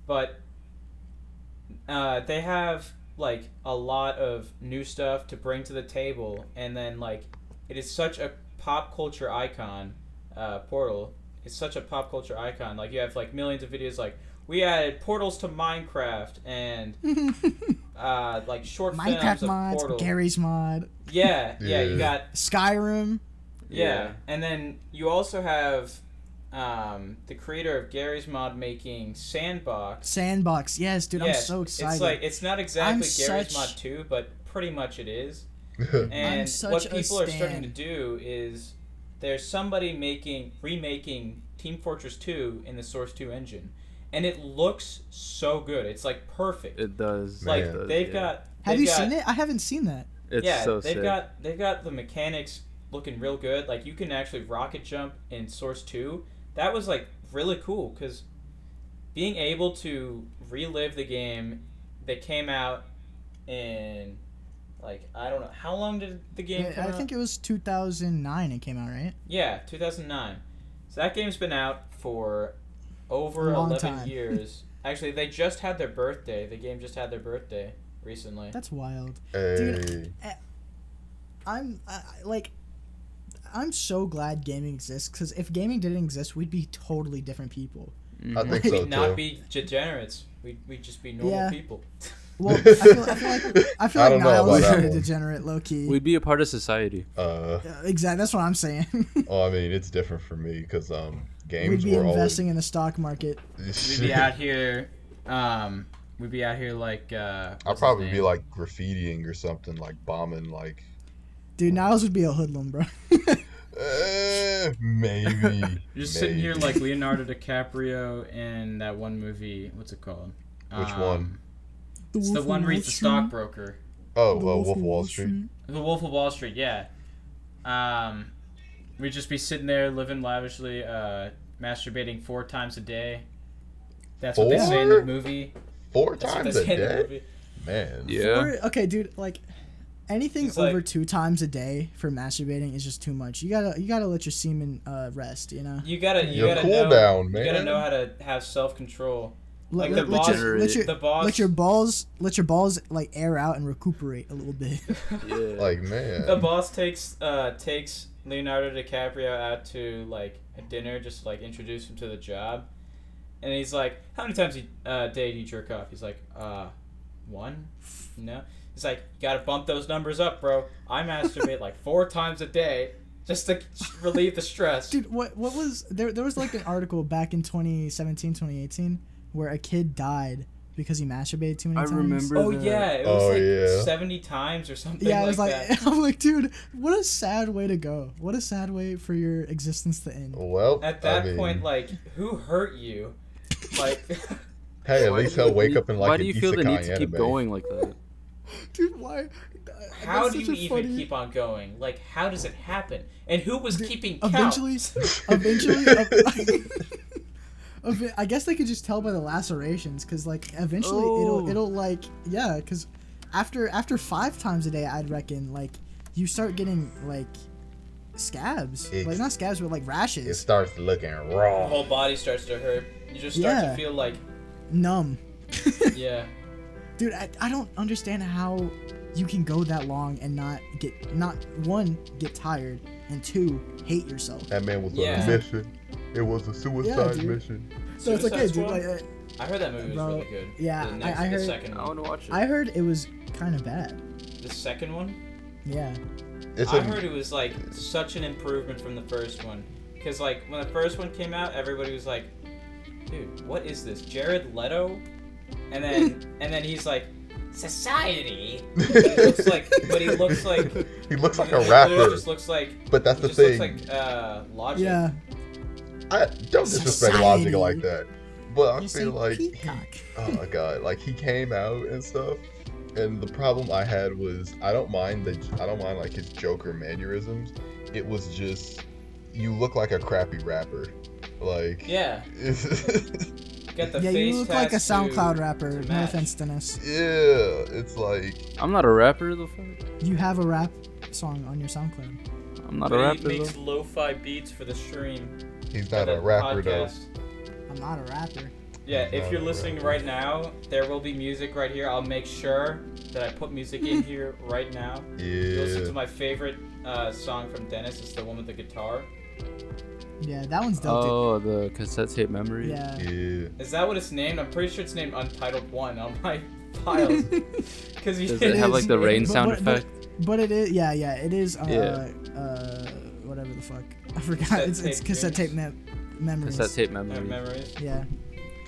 but uh, they have like a lot of new stuff to bring to the table, and then like it is such a pop culture icon. Uh, Portal is such a pop culture icon. Like you have like millions of videos like we added portals to Minecraft and uh, like short films Minecraft of mods, Portal. Garry's mod, Yeah, yeah, you got Skyrim. Yeah. Yeah. and then you also have um, the creator of Garry's Mod making s&box. s&box. Yes, dude, Yes, I'm so excited. It's like it's not exactly I'm Garry's such- Mod two, but pretty much it is. I'm And such what a people are starting to do is there's somebody making remaking Team Fortress 2 in the Source 2 engine, and it looks so good. It's like perfect. It does. like it does, they've yeah. got. Have they've you got- seen it? I haven't seen that. It's yeah, so they've sick. got they've got the mechanics looking real good. Like you can actually rocket jump in Source Two. That was like really cool because being able to relive the game that came out in like I don't know how long did the game I, come I out? think it was 2009 it came out, right? Yeah, 2009. So that game's been out for over 11 time. years. Actually, they just had their birthday. The game just had their birthday recently. That's wild. Hey. Eh, I'm I, I- like I'm so glad gaming exists because if gaming didn't exist, we'd be totally different people. Mhm. I think We'd so not too. be degenerates. We'd, weid just be normal Yeah. people. Well, I feel, I feel like I feel I like don't know Nyles about is that a one. degenerate, low key. We'd be a part of society. Uh, exactly. That's what I'm saying. well, I mean, it's different for me because um, we'd games be were investing in the stock market. We'd be out here. Um, we'd be out here like. Uh, I'd his probably be name? like graffitiing or something, like bombing, like Dude, Nyles would be a hoodlum, bro. eh, maybe. Just sitting here like. Leonardo DiCaprio in that one movie. What's it called? Which Um, one? It's the one where he's the stockbroker. Oh, uh, Wolf of Wall Street. The Wolf of Wall Street, yeah. Um, we'd just be sitting there living lavishly, uh, masturbating four times a day. That's what they say in the movie. Four That's times a say in the day, man. Yeah. Or- okay, dude, like anything It's like- over two times a day for masturbating is just too much. You gotta you gotta let your semen uh, rest. You know. You gotta, you Your gotta cool know, down, you gotta know how to have self control. Let, Like the let, let boss- your, let your The boss. let your balls let your balls like air out and recuperate a little bit. Yeah. Like man. the boss takes uh takes Leonardo DiCaprio out to like a dinner just to, like introduce him to the job, and he's like, "How many times a uh, day do you jerk off?" He's like, "Uh, one." No. He's like, "You gotta bump those numbers up, bro. I masturbate like four times a day just to relieve the stress." Dude, what what was there? There was like an article back in 2017, 2018, where a kid died because he masturbated too many I times. remember Oh that. yeah, it was Oh, like yeah. seventy times or something. Yeah, like I was like, that. I'm like, dude, what a sad way to go. What a sad way for your existence to end. well, At that I mean, point, like, who hurt you? Like, hey, at least he'll wake up in like Why do you feel the need isekai to keep anime. going like that? Dude, why? how do you even funny- keep on going? Like, how does it happen? And who was keeping count? Eventually, eventually, I guess they could just tell by the lacerations, cause like eventually it'll Oh. it'll like yeah, cause after after five times a day, I'd reckon like you start getting like scabs, It's- like not scabs, but like rashes. It starts looking the raw. whole body starts to hurt. You just start Yeah. to feel like, numb. yeah. Dude, I, I don't understand how you can go that long and not get not one get tired and two hate yourself. That man was Yeah. on a mission. It was a suicide dude. mission. So it's like, hey, dude, like, uh, I heard that movie was Bro, really good. yeah, the, I- next, I the heard- second I want to watch it. I heard it was kind of bad. The second one? Yeah. It's I a heard it was like such an improvement from the first one. Because like when the first one came out, everybody was like, "Dude, what is this? Jared Leto?" And then and then he's like, "Society." But he looks like, but he looks like he looks like he a literally rapper. Just looks like. But that's he the just thing. looks like uh, Logic. Yeah. I don't disrespect Society. Logic like that. But I You feel like he, oh my god, like he came out and stuff. And the problem I had was I don't mind that I don't mind like his Joker mannerisms. It was just you look like a crappy rapper. Like Yeah. Get the yeah, face you look like a tattoo SoundCloud rapper. to No match. offense, Dennis. yeah, it's like I'm not a rapper, the fuck. You have a rap song on your SoundCloud. I'm not a rapper he makes though. lo-fi beats for the stream. He's not a rapper though. I'm not a rapper. Yeah, He's if you're listening rapper. right now, there will be music right here. I'll make sure that I put music in here right now. You listen to my favorite uh, song from Dennis. It's the one with the guitar. Yeah, that one's dope. dude. Oh, the cassette tape memory. Yeah. Yeah. Is that what it's named? I'm pretty sure it's named Untitled One on my files. Because Does It it have is, like the rain but- sound but- but- effect? But it is, yeah, yeah, it is. Uh, Yeah. uh, whatever the fuck. I forgot. Cassette it's it's tape cassette tape dreams. mem- memories. Cassette tape uh, memory. memories. Yeah.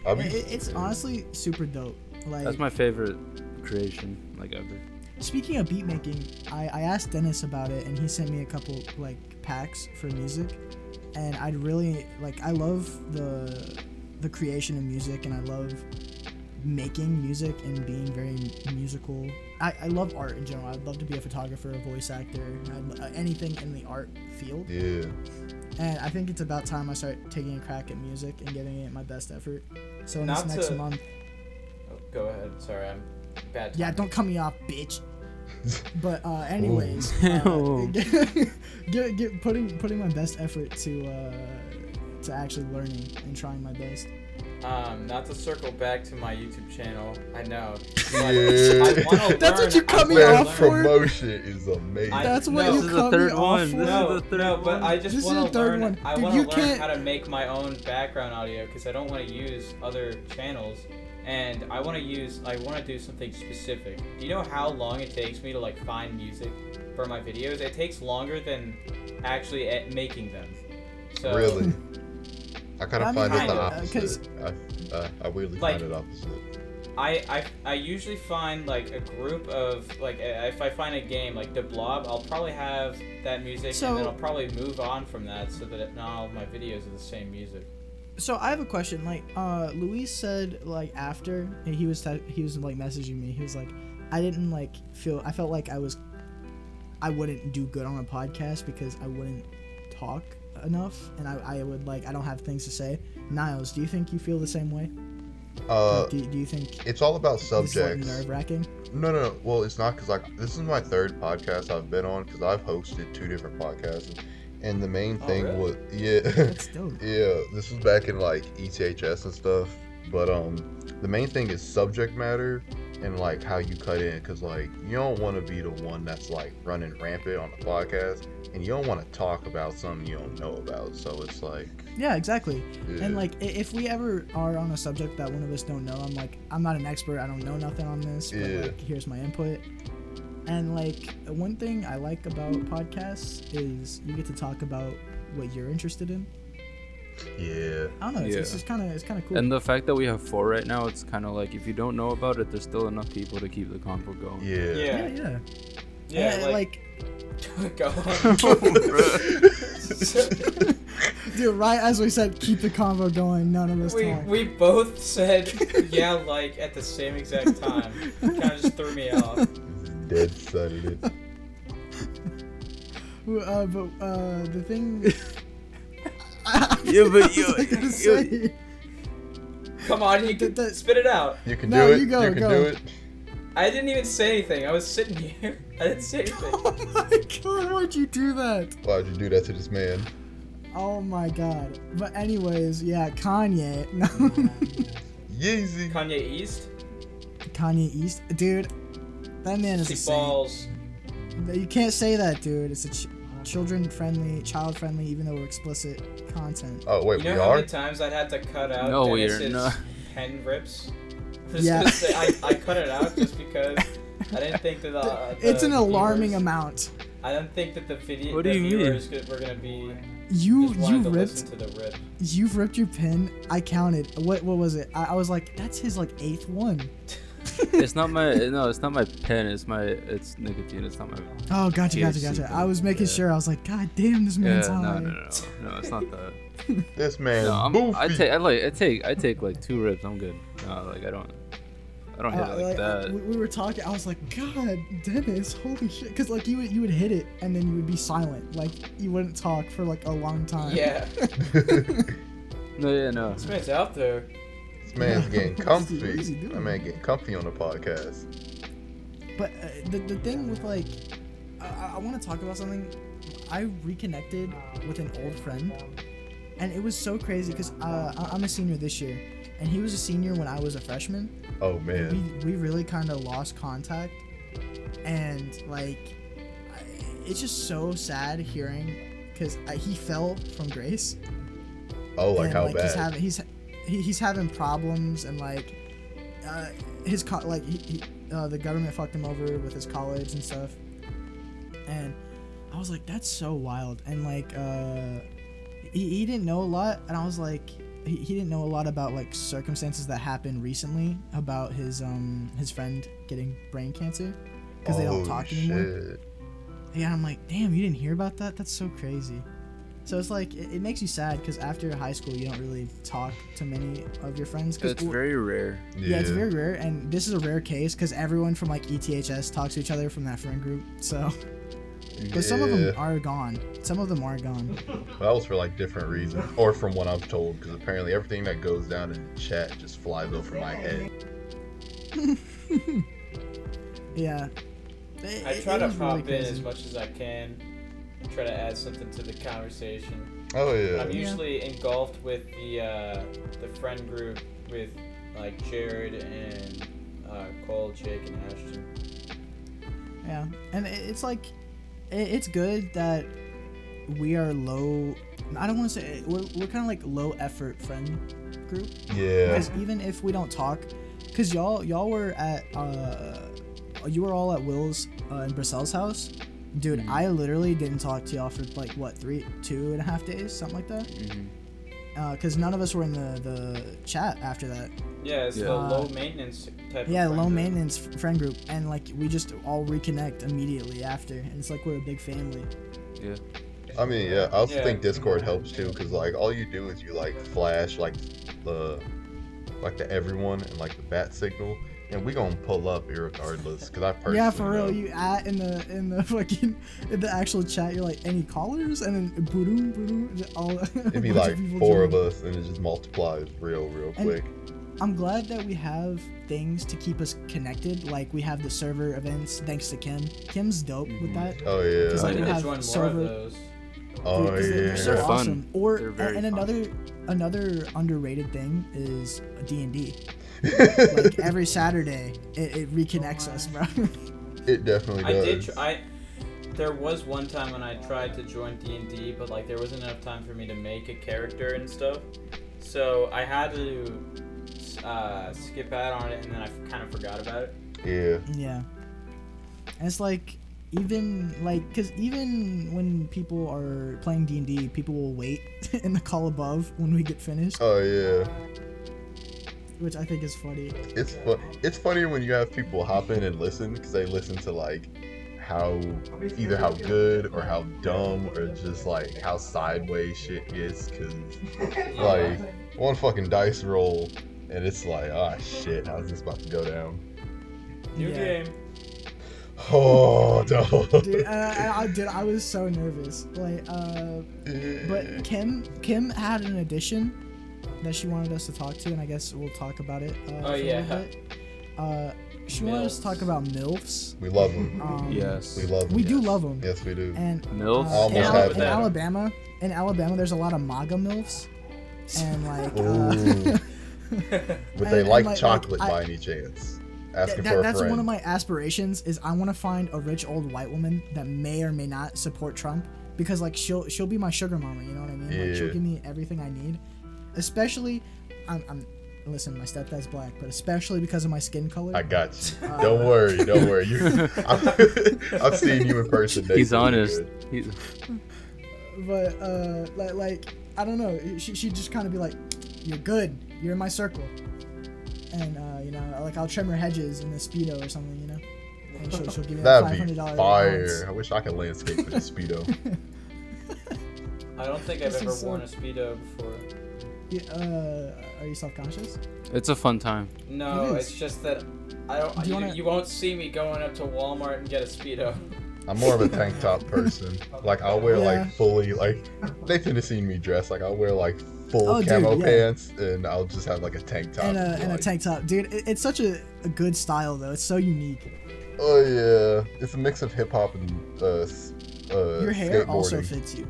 I'll be, It, it's honestly super dope. Like That's my favorite creation like ever. speaking of beat making, I, I asked Dennis about it and he sent me a couple like packs for music, and I'd really like I love the the creation of music and I love making music and being very musical. I, I love art in general. I'd love to be a photographer, a voice actor, I'd, uh, anything in the art field. Yeah. And I think it's about time I start taking a crack at music and giving it my best effort. So in Not this next to- month, Oh, go ahead. Sorry, I'm bad. yeah, don't cut me off, bitch. But uh, anyways, uh, get, get, get putting putting my best effort to uh, to actually learning and trying my best. Um, not to circle back to my YouTube channel. I know. Yeah. I That's what you cut me off for? promotion is amazing. I- That's what no. you This is the cut third me off one. for. This is No, the third no, but. I just want the to third learn. one. I want to learn can't- how to make my own background audio because I don't want to use other channels, and I want to use. I want to do something specific. Do you know how long it takes me to like find music for my videos? It takes longer than actually at making them. So Really? I kind of find it kind the of, uh, 'cause- opposite. I, uh, I weirdly Like- find it opposite. I, I I usually find like a group of like uh, if I find a game like the Blob, I'll probably have that music So- and then I'll probably move on from that so that not all of my videos are the same music. So I have a question. Like, uh, Luis said, like after he was te- he was like messaging me. He was like, I didn't like feel. I felt like I was, I wouldn't do good on a podcast because I wouldn't talk enough, and I, I would like I don't have things to say. Nyles, do you think you feel the same way? Uh, do, do you think it's all about subjects. nerve wracking? No, no, no. Well, it's not because like this is my third podcast I've been on because I've hosted two different podcasts, and the main Oh, thing really? was yeah, yeah. This was back in like ETHS and stuff. But um, the main thing is subject matter and like how you cut in because like you don't want to be the one that's like running rampant on the podcast, and you don't want to talk about something you don't know about. So it's like Yeah, exactly. yeah. And like, if we ever are on a subject that one of us don't know, I'm like, I'm not an expert. I don't know nothing on this. But Yeah. like, here's my input. And like, one thing I like about podcasts is you get to talk about what you're interested in. yeah, I don't know. It's, it's just kind of, it's kind of cool. And the fact that we have four right now, it's kind of like if you don't know about it, there's still enough people to keep the convo going. yeah, yeah, Yeah, yeah. yeah, And, like, like, go on. dude, right as we said, keep the convo going. None of us we talk. we both said yeah, like at the same exact time. Kind of just threw me off. Dead sudden it. Uh, but uh, the thing. Yeah, but you- was you- Come on, you can That- spit it out. You can No, do it. you go, can go. do it. I didn't even say anything. I was sitting here. I didn't say anything. Oh my god, why'd you do that? Why'd you do that to this man? Oh my god. But anyways, yeah, Kanye. No. Yeezy. Kanye East, Kanye East, dude. That man is a she saint. balls. You can't say that, dude. It's a ch- children-friendly, child-friendly, even though we're explicit content. Oh wait, You know we how are. many times I'd had to cut out No, we are Dennis's not. pen rips? I'm just Yeah. say I, I cut it out just because I didn't think that uh, the it's an alarming viewers- amount. I didn't think that the video What do the you mean? viewers could- were gonna be You just wanted you to ripped listen to the rip. you've ripped your pin. I counted. What what was it? I, I was like, that's his like eighth one. it's not my no, it's not my pen. It's my it's nicotine. It's not my. Oh, gotcha, gotcha, gotcha. thing. I was making Yeah. sure. I was like, God damn, this man's no, high. no, no, no, no, it's not that. This man, No, I'm. I take I like I take I take like two rips. I'm good. No, like I don't. I don't hit Uh, it like that. we, we were talking. I was like, God, Dennis, holy shit! Because like you would you would hit it and then you would be silent, like you wouldn't talk for like a long time. Yeah, No, yeah, no. this man's out there. This man's getting he- what comfy. is he doing? That man getting comfy on the podcast. But uh, the the thing with like, I, I want to talk about something. I reconnected with an old friend, and it was so crazy because uh, I- I'm a senior this year, and he was a senior when I was a freshman. Oh man. We we really kind of lost contact, and like, I- it's just so sad hearing because he fell from grace. Oh, like and, how He's bad? having he's he, he's having problems and like uh, his co- like he, he, uh, the government fucked him over with his college and stuff. And I was like, that's so wild. And like uh, he he didn't know a lot, and I was like. He, he didn't know a lot about like circumstances that happened recently about his um his friend getting brain cancer because they don't Oh, talk anymore. Yeah, I'm like, damn, you didn't hear about that? That's so crazy. So it's like it, it makes you sad because after high school you don't really talk to many of your friends. 'cause It's very rare. yeah. it's very rare, and this is a rare case because everyone from like ETHS talks to each other from that friend group. So, but some of them are gone. Some of them are gone. That was for like different reasons, or from what I'm told, because apparently everything that goes down in the chat just flies over my head. Yeah. It- I try to was really pop in as much as I can, try to add something to the conversation. Oh yeah. I'm yeah. usually engulfed with the uh, the friend group with like Jared and uh, Cole, Jake, and Ashton. Yeah, and it's like, it's good that we are low. I don't want to say we're, we're kind of like low effort friend group. Yeah. because even if we don't talk because y'all y'all were at uh you were all at will's uh, in Bracell's house dude Mhm. i literally didn't talk to y'all for like what three two and a half days something like that because none of us were in the the chat after that Yeah, it's the Yeah. Uh, low maintenance type. yeah of friend low group. maintenance friend group and like we just all reconnect immediately after and it's like we're a big family Yeah. I mean, yeah. I also Yeah. think Discord helps too, because like all you do is you like flash like the like the everyone and like the bat signal, and we gonna pull up irregardless. Because I personally yeah for real know. you at in the in the fucking in the actual chat you're like any callers and then boom boom all It'd be like four of us, and it just multiplies real, real And- quick. I'm glad that we have things to keep us connected. Like we have the server events thanks to Kim. Kim's dope with Mhm. that. Oh yeah. Just I like need we to have join more server- of those. oh yeah. they're, they're so They're fun. awesome. Or They're very and fun. another another underrated thing is D and D. Like every Saturday, it, it reconnects us, bro. it definitely does. I did. Tr- I there was one time when I tried to join D and D, but like there wasn't enough time for me to make a character and stuff. So I had to uh, skip out on it, and then I kind of forgot about it. yeah. yeah. And it's like even like because even when people are playing D and D, people will wait in the call above when we get finished, Oh yeah. Which I think is funny. It's fu- It's funny when you have people hop in and listen because they listen to like how either how good or how dumb or just like how sideways shit gets. Cause like one fucking dice roll and it's like ah shit, how's this about to go down? New Yeah. game. Oh no. dude, uh, I, I, dude, I was so nervous. Like, uh, but Kim, Kim had an addition that she wanted us to talk to, and I guess we'll talk about it. Uh, Oh, for a yeah. little bit. Uh, she wanted us to talk about milfs. we love them. Um, Yes. We love them. We do love them. Yes, we do. And Milfs. uh, in, Al- in. Alabama, in Alabama, there's a lot of MAGA milfs, and like, Ooh. uh, Would they and- like and, like- chocolate like, I- by any chance? Asking that, for a that's friend. one of my aspirations. Is I want to find a rich old white woman that may or may not support Trump because like she'll she'll be my sugar mama. You know what I mean? Like she'll give me everything I need, especially. I'm, I'm listen. My stepdad's black, but especially because of my skin color. I got you. Don't worry, don't worry. You, I've, I've seen you in person. Nate, He's honest. He's, but uh, like, like I don't know. She she just kind of be like, "You're good. You're in my circle," and uh, you know, like I'll trim her hedges in a speedo or something. You know, and she'll, she'll give me like five That'd hundred be dollars. fire. I wish I could landscape with a speedo. I don't think I've This ever is so- worn a speedo before. Uh, are you self conscious? it's a fun time. No, It is. it's just that I don't. Do you you, wanna- you won't see me going up to Walmart and get a speedo. I'm more of a tank top person. Like I'll wear Yeah. like fully like Nathan has seen me dress. Like I'll wear like full Oh, dude, camo yeah. pants and I'll just have like a tank top. and a, and a like- tank top, dude. It, it's such a, a good style though. It's so unique. Oh yeah, it's a mix of hip hop and uh, s- uh, Your hair also skateboarding. fits you.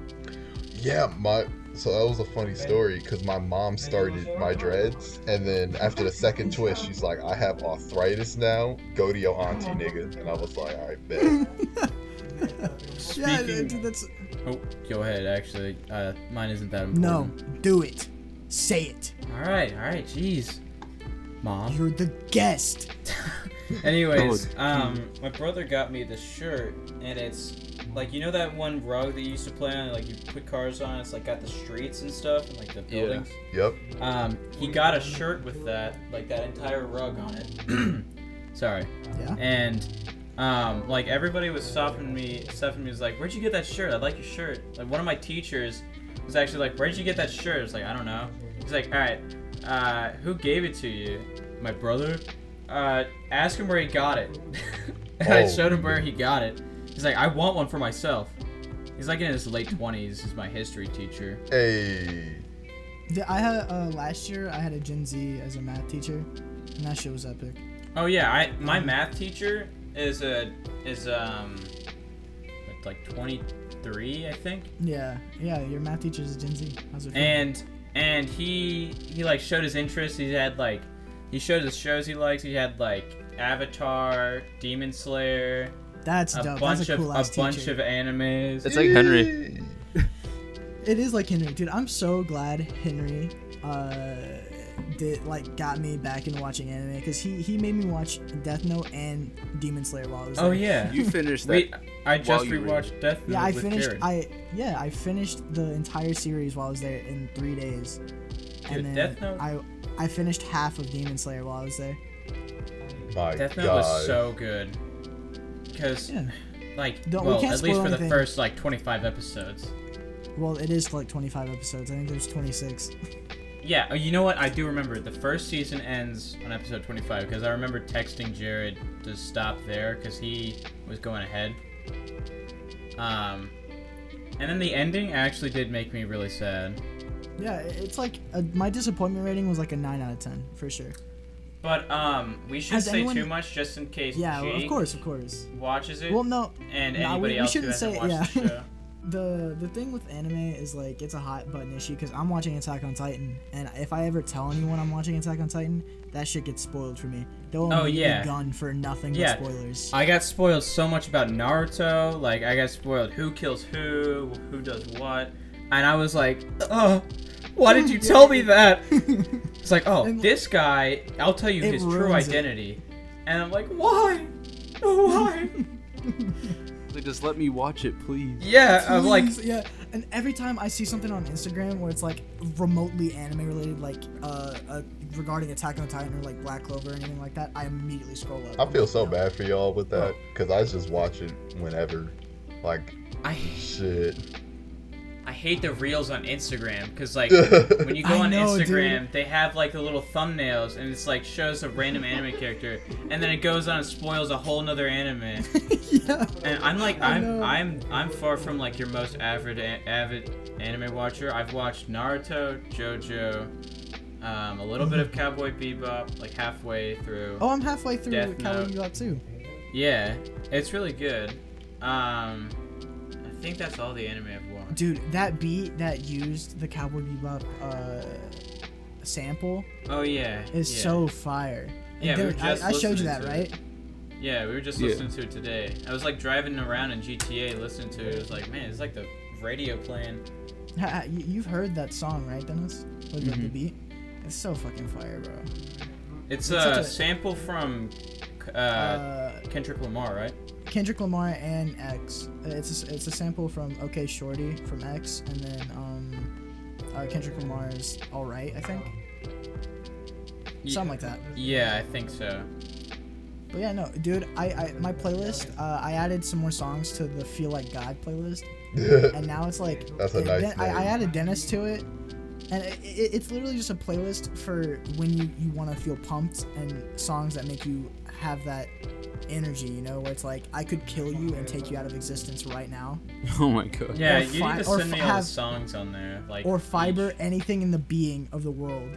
Yeah, my so that was a funny story because my mom started my dreads, and then after the second twist, she's like, "I have arthritis now. Go to your auntie, nigga." And I was like, "All right, bet." Yeah, Speaking- dude, that's Oh, go ahead. Actually, uh, mine isn't that important. no. Do it. Say it. All right, all right. Jeez, mom. You're the guest. Anyways, um, my brother got me this shirt, and it's like you know that one rug that you used to play on, like you put cars on. It's like got the streets and stuff, and like the buildings. Yeah. buildings. Yep. Um, he got a shirt with that, like that entire rug on it. Sorry. Yeah. And um, like everybody was stopping me, stopping me was like, "Where'd you get that shirt? I like your shirt." Like one of my teachers was actually like, "Where'd you get that shirt?" I was like, "I don't know." He's like, "All right, uh, who gave it to you?" My brother. Uh, ask him where he got it. and I Oh. showed him where he got it. He's like, "I want one for myself." He's like in his late twenties. He's my history teacher. Hey. The- I had uh, last year. I had a Gen Z as a math teacher, and that shit was epic. Oh yeah, I my math teacher is a is um what, like 23, I think. Yeah, yeah. Your math teacher is a Gen Z. How's it feel? And and he he like showed his interest. He had like he showed the shows he likes. He had like Avatar, Demon Slayer, That's a dope. bunch That's a of cool a ass bunch of animes. It's like Henry. It is like Henry, dude. I'm so glad Henry uh did like got me back into watching anime because he he made me watch Death Note and Demon Slayer while I was there. oh there. yeah. You finished that. We, I just you were- rewatched Death Note Yeah, I with finished. Jared. I yeah, I finished the entire series while I was there in three days, Dude, and then Death Note- I I finished half of Demon Slayer while I was there. My Death Note God. was so good. Because Yeah. like Don't- we well, can't at least spoil for the first like 25 episodes. Well, it is like 25 episodes. I think there's 26. Yeah, uh, you know what? I do remember the first season ends on episode 25 because I remember texting Jared to stop there because he was going ahead. Um, and then the ending actually did make me really sad. Yeah, it's like a, my disappointment rating was like a nine out of 10 for sure. But um, we shouldn't Has say anyone- too much just in case Yeah, well, Jake of course, of course. watches it Well, no, and nah, anybody we- we else who shouldn't hasn't say- watched yeah. the show. the the thing with anime is like it's a hot button issue because I'm watching Attack on Titan, and if I ever tell anyone I'm watching Attack on Titan, that shit gets spoiled for me. They'll Oh, immediately yeah. gun for nothing Yeah. but spoilers. I got spoiled so much about Naruto. Like I got spoiled who kills who, who does what, and I was like, "Uh, why did you tell me that?" It's like, "Oh, And- this guy, I'll tell you It his true ruins it. identity," and I'm like, "Why? No, why?" Like, just let me watch it, please. yeah, I'm like, Please, yeah. And every time I see something on Instagram where it's like remotely anime related, like uh, uh regarding Attack on Titan or like Black Clover or anything like that, I immediately scroll up. I I'm feel like, so no. bad for y'all with that because I just watch it whenever. Like I shit. I hate the reels on Instagram because like when you go I on know, Instagram, they have like the little thumbnails and it's like shows a random anime character, and then it goes on and spoils a whole nother anime. yeah. And I'm like I I'm. I'm I'm far from like your most avid avid anime watcher. I've watched Naruto, JoJo, um, a little bit of Cowboy Bebop, like halfway through. Oh, I'm halfway through Death Cowboy Note. Bebop too. Yeah, it's really good. Um, I think that's all the anime I've watched. Dude, that beat that used the Cowboy Bebop uh, sample Oh yeah, is yeah. so fire. Yeah, we were just I, I showed you that, to right? it. Yeah, we were just Yeah. listening to it today. I was like driving around in GTA listening to it. It was like, man, it's like the radio playing. Ha- ha- you- You've heard that song, right, Dennis? With the- the beat. It's so fucking fire, bro. It's, It's a, a- sample from uh, Uh, Kendrick Lamar, right? Kendrick Lamar and X. Uh, It's a, it's a sample from OK Shorty from X, and then um, uh, Kendrick Lamar's All Right, I think, Ye- something like that. Yeah, I think so. But yeah, no, dude, I, I my playlist, uh, I added some more songs to the Feel Like God playlist, and now it's like That's a it- nice Den- I, I name. added Dennis to it, and it, it, it's literally just a playlist for when you you want to feel pumped and songs that make you have that energy, you know, where it's like I could kill you and take you out of existence right now, Oh my god. Yeah, Or you fi- need to or send me f- all the have- songs on there, like or fiber each. anything in the being of the world,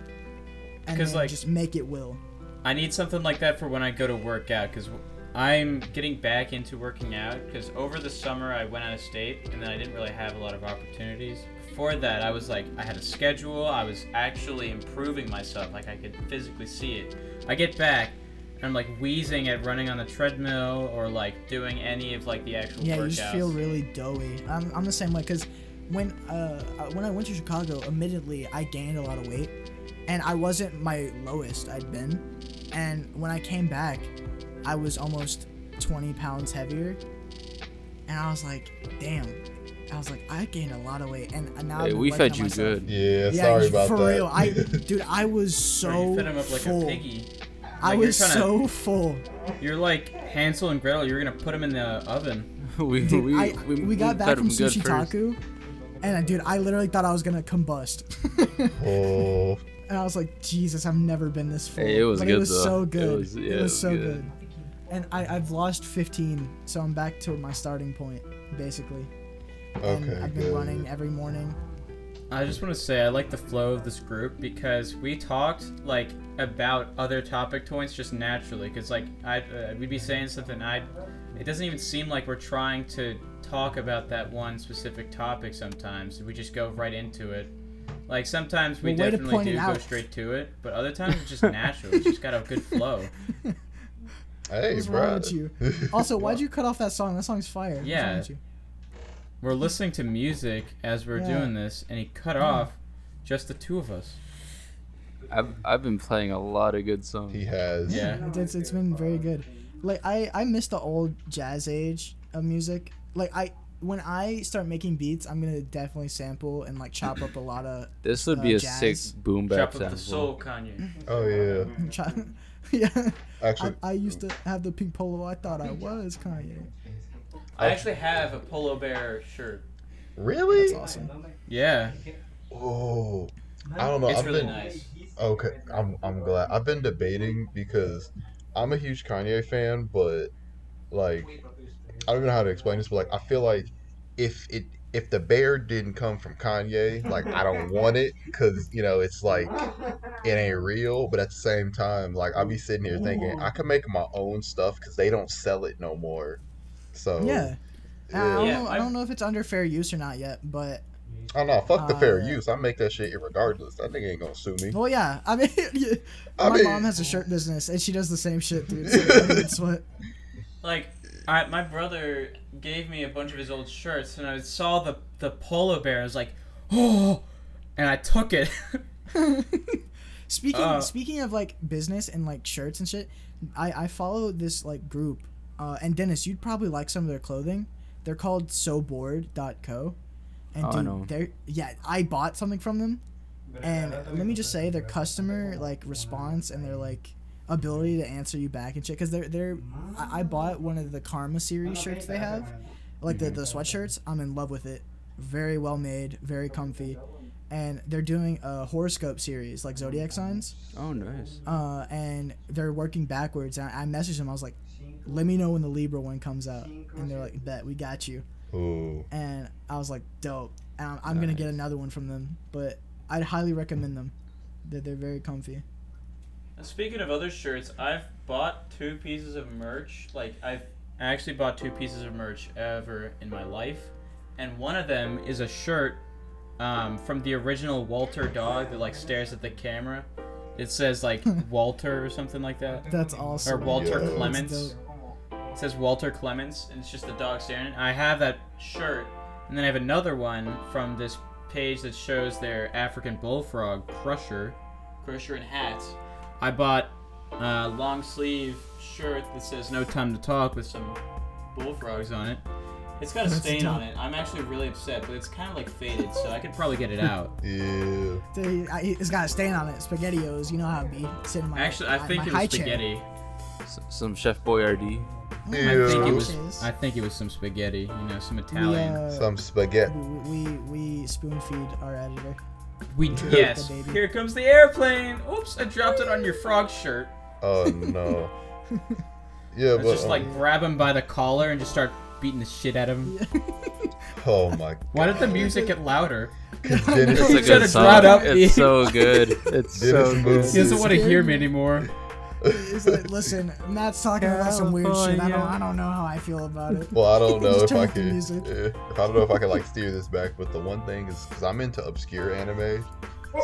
and then like- just make it will. I need something like that for when I go to work out, because I'm getting back into working out because over the summer I went out of state and then I didn't really have a lot of opportunities. Before that, I was like, I had a schedule. I was actually improving myself. Like I could physically see it. I get back and I'm like wheezing at running on the treadmill or like doing any of like the actual Yeah, workouts. you just feel really doughy. I'm, I'm the same way because when uh when I went to Chicago, admittedly I gained a lot of weight, and I wasn't my lowest I'd been, and when I came back, I was almost 20 pounds heavier, and I was like, damn. I was like, I gained a lot of weight, and and now I've Hey, we fed you myself. good. Yeah, Yeah, sorry you- about for that. real. I, dude, I was so you fed him up like full. a piggy. I Like, was trying to- so full. You're like Hansel and Gretel. You're gonna put them in the oven. we, Dude, we, I, we, we, got fed back from Sushi. Taku, and uh, dude, I literally thought I was gonna combust. oh, and I was like, Jesus, I've never been this full. Hey, it was but good, It was though. so good. It was- was, yeah, it was so good. good. And I, I've lost 15, so I'm back to my starting point, basically. And okay, I've been good. running every morning. I just want to say I like the flow of this group because we talked like about other topic points just naturally. Because like I uh, we'd be saying something, I it doesn't even seem like we're trying to talk about that one specific topic. Sometimes we just go right into it. Like sometimes we Well, definitely do go straight to it, but other times it's just natural. It's just got a good flow. Hey, What's bro. wrong with you? Also, why'd you cut off that song? That song's fire. What's Yeah. Wrong with you? We're listening to music as we're Yeah. doing this, and he cut off just the two of us. I've, I've been playing a lot of good songs. he has. Yeah. It's, it's, it's been very good. Like I I miss the old jazz age of music. Like I when I start making beats, I'm gonna definitely sample and like chop up a lot of This would uh, be a jazz. sick boom bap Chop up the soul, Kanye. Oh yeah. chop. yeah. I, Actually, I used to have the pink polo. I thought I was Kanye. I actually have a polo bear shirt. really? That's awesome. Yeah, Oh, I don't know. it's I've really been nice. okay. I'm I'm glad. I've been debating because I'm a huge Kanye fan, but like I don't even know how to explain this, but like I feel like if it if the bear didn't come from Kanye, like I don't want it because you know it's like it ain't real. But at the same time, like I'll be sitting here thinking I could make my own stuff because they don't sell it no more. So Yeah. I don't, Yeah, know, I I- don't know if it's under fair use or not yet, but Oh no, fuck the fair Uh, use. I make that shit irregardless. That nigga ain't gonna sue me. well, yeah. I mean, I my mean- mom has a shirt business and she does the same shit, dude. So I think what- Like, I, my brother gave me a bunch of his old shirts, and I saw the the polo bear. I was like, oh, and I took it. speaking Uh, speaking of like business and like shirts and shit, I I follow this like group, uh, and Dennis, you'd probably like some of their clothing. They're called SoBored.co, and Oh, I dude, know. they're yeah, I bought something from them, and let me just say their customer like response and their like ability to answer you back and shit because they're they're I, I bought one of the Karma series shirts they have, like the the sweatshirts. I'm in love with it. Very well made, very comfy, and they're doing a horoscope series like zodiac signs. Oh, nice. Uh, and they're working backwards. And I, I messaged them. I was like, "Let me know when the Libra one comes out." And they're like, "Bet we got you." Ooh. And I was like, "Dope." And I'm, I'm gonna get another one from them, but I'd highly recommend them. They're, they're very comfy. Speaking of other shirts, I've bought two pieces of merch. Like I've actually bought two pieces of merch ever in my life, and one of them is a shirt um, from the original Walter dog that like stares at the camera. It says like Walter or something like that, That's awesome. or Walter Yeah. Clements. That's It says Walter Clements, and it's just the dog staring. I have that shirt, and then I have another one from this page that shows their African bullfrog Crusher, Crusher and hats. I bought a long sleeve shirt that says "No Time to Talk" with some bullfrogs on it. It's got a That's stain dope. on it. I'm actually really upset, but it's kind of like faded, so I could probably get it out. Yeah. It's got a stain on it. Spaghettios. You know how it be. Sitting in my Actually, I my- think my it high was chair. spaghetti. S- some Chef Boyardee. Oh, I think it was. I think it was some spaghetti. You know, some We, Italian. uh, Some spaghetti. we, we, we spoon feed our editor. We yes. Here comes the airplane. Oops! I dropped it on your frog shirt. Oh no. Yeah, Let's but just like um, grab him by the collar and just start beating the shit out of him. oh my. God. Why did the music get louder? Dennis, It's a good song. up- It's so good. It's Dennis so moved. good. He doesn't want to hear me anymore. He's like, listen, Matt's talking about some weird shit. I don't, I don't know how I feel about it. Well, I don't know if I can. music. eh, If I don't know if I can like steer this back, but the one thing is because I'm into obscure anime,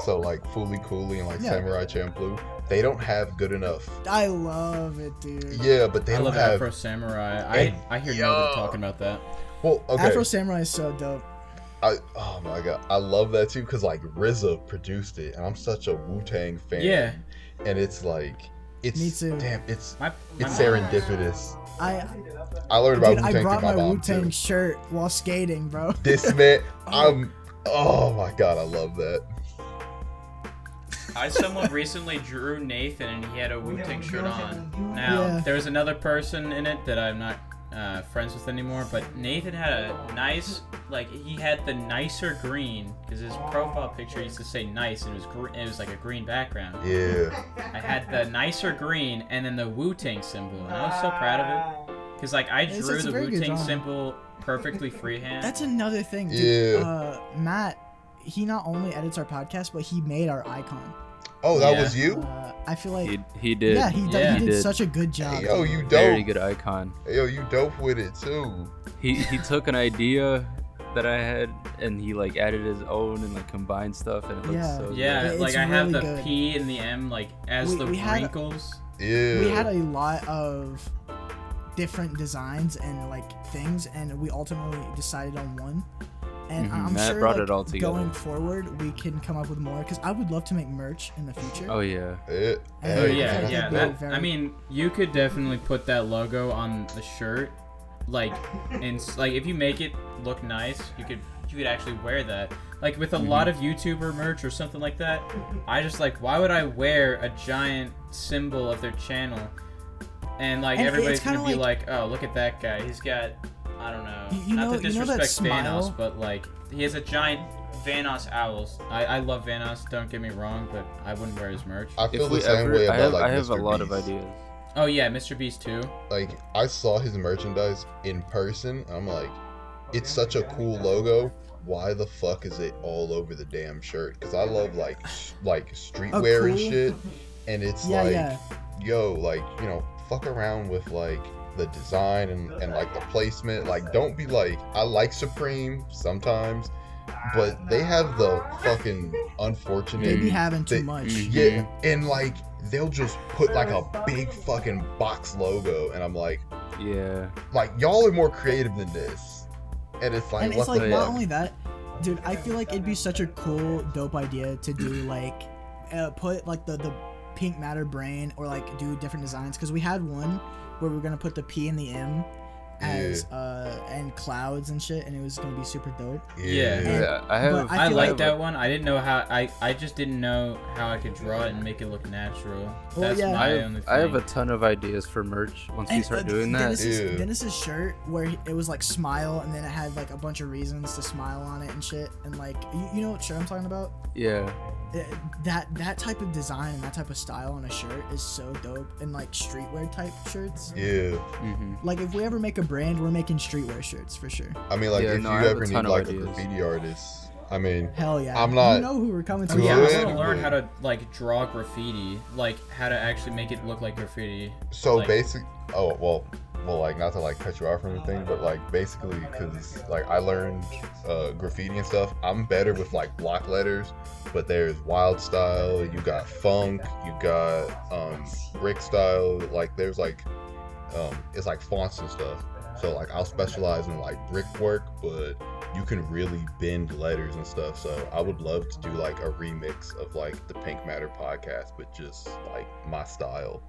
so like Fooly Cooley and like Yeah. Samurai Champloo, they don't have good enough. I love it, dude. Yeah, but they I don't love have. Afro Samurai. Hey, I I hear yo. nobody talking about that. Well, okay. Afro Samurai is so dope. I oh my god, I love that too because like RZA produced it, and I'm such a Wu Tang fan. Yeah. and it's like it's Me too. damn, it's My, my it's mom- serendipitous. I, I learned about dude, Wu I brought my my Wu Tang too. shirt while skating, bro. This man, I'm. Oh my god, I love that. I someone recently drew Nathan and he had a Wu Tang shirt on. Now Yeah. there was another person in it that I'm not uh, friends with anymore, but Nathan had a nice, like he had the nicer green because his profile picture used to say nice and it was gr- it was like a green background. Yeah, I had the nicer green and then the Wu Tang symbol, and I was so proud of it because like I drew it's a the very Wu Tang symbol perfectly freehand. That's another thing, dude. Yeah. Uh, Matt, he not only edits our podcast, but he made our icon. Oh, that Yeah. was you? Uh, I feel like, He he did. yeah, he, did, Yeah. he He did, did. such a good job. Hey, yo, you dope. Very good icon. Hey, yo, you dope with it too. He he took an idea that I had and he like added his own and like combined stuff and it looks Yeah. so yeah, It's like I have the good. P and the M like as We- the we had- wrinkles. Yeah. we had a lot of different designs and like things, and we ultimately decided on one. And Mhm, I'm Matt sure brought like, it all together. going forward, we can come up with more because I would love to make merch in the future. Oh yeah. Yeah. Oh, Oh yeah, yeah. That, very- I mean, you could definitely put that logo on the shirt, like, and like if you make it look nice, you could you could actually wear that. Like with a Mm-hmm. lot of YouTuber merch or something like that, I just like why would I wear a giant symbol of their channel, and like And everybody's gonna be like, oh look at that guy, he's got, I don't know, You- you not know- to you know that disrespect smile? Vanoss, but like he has a giant Vanoss owls. I, I love Vanoss, don't get me wrong, but I wouldn't wear his merch. I feel If the same ever, way I about have like I have Mr. a lot of ideas. Oh yeah, Mr. Beast too. Like I saw his merchandise in person. I'm like, it's such a cool logo. Why the fuck is it all over the damn shirt? Because I love like s- like streetwear oh, and cool- shit, and it's Yeah, like, yeah. yo, like you know, fuck around with like the design and, and like the placement. Like, don't be like, I like Supreme sometimes, but they have the fucking unfortunate. They be having too they- much. Mhm. Yeah, and like they'll just put like a big fucking box logo, and I'm like, Yeah. like y'all are more creative than this, and it's like, and what it's like the not fuck? only that, dude. I feel like it'd be such a cool, dope idea to do like, uh, put like the the pink matter brain or like do different designs because we had one where we are gonna put the P and the M as uh and clouds and shit, and it was gonna be super dope. Yeah. Yeah. I have. I I, feel like like- that one. I didn't know how. I I just didn't know how I could draw it and make it look natural. Well, That's yeah. my I only have, thing. I have a ton of ideas for merch once we start uh, doing that. Dennis's, Yeah. Dennis's shirt where he, it was like smile and then it had like a bunch of reasons to smile on it and shit and like you, you know what shirt I'm talking about? Yeah. That that type of design and that type of style on a shirt is so dope and like streetwear type shirts. Yeah, hmm Like if we ever make a brand, we're making streetwear shirts for sure. I mean, like Yeah, if no, you ever a need ton of like a graffiti artist, I mean, Hell yeah! I'm not You know who we're coming to? Yeah, I good, want to learn how to like draw graffiti, like how to actually make it look like graffiti. so Like- basic. Oh well, well, like not to like cut you off or anything, but like basically because like I learned uh, graffiti and stuff. I'm better with like block letters, but there's wild style. You got funk. You got um, brick style. Like there's like um, it's like fonts and stuff. So like I'll specialize in like brickwork, but you can really bend letters and stuff. So I would love to do like a remix of like the Pink Matter podcast, but just like my style.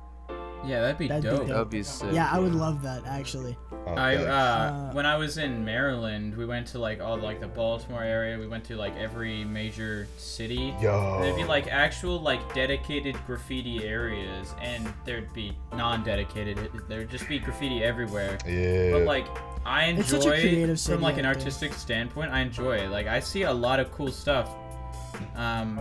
Yeah, that'd be That'd be dope. dope. That would be sick. Yeah, I would love that actually. I uh, Uh, when I was in Maryland, we went to like all like the Baltimore area. We went to like every major city. Yo. There'd be like actual like dedicated graffiti areas, and there'd be non-dedicated. There'd just be graffiti everywhere. yeah. But like I enjoy such a creative city from like an artistic standpoint. I enjoy it. Like I see a lot of cool stuff. Um,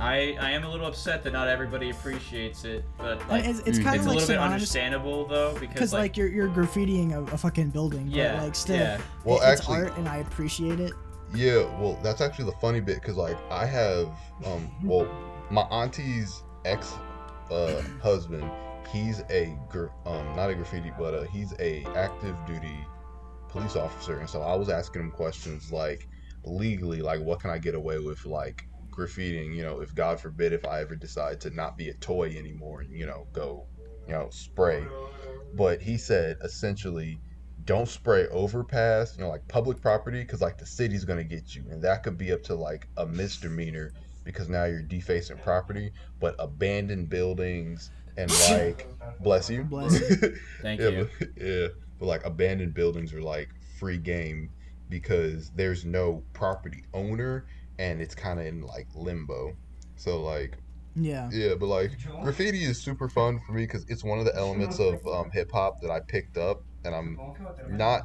I I am a little upset that not everybody appreciates it, but like it's it's kind it's of a like little bit understandable though because because like, you're you're graffitiing a, a fucking building, yeah, but like still, yeah. Well, it- it's art and I appreciate it. Yeah, well, that's actually the funny bit because, like, I have, um, well, my auntie's ex uh, husband, he's a gr- um not a graffiti, but uh, he's a active duty police officer, and so I was asking him questions like legally, like what can I get away with, like graffitiing, you know, if God forbid if I ever decide to not be a toy anymore and you know go, you know, spray. But he said essentially don't spray overpass, you know, like public property, because like the city's gonna get you, and that could be up to like a misdemeanor because now you're defacing property. But abandoned buildings and like, bless you, Bless you. Thank yeah, you. But, yeah, but like abandoned buildings are like free game because there's no property owner and it's kind of in like limbo. So like Yeah. yeah, but like graffiti is super fun for me because it's one of the elements of um, hip hop that I picked up and I'm not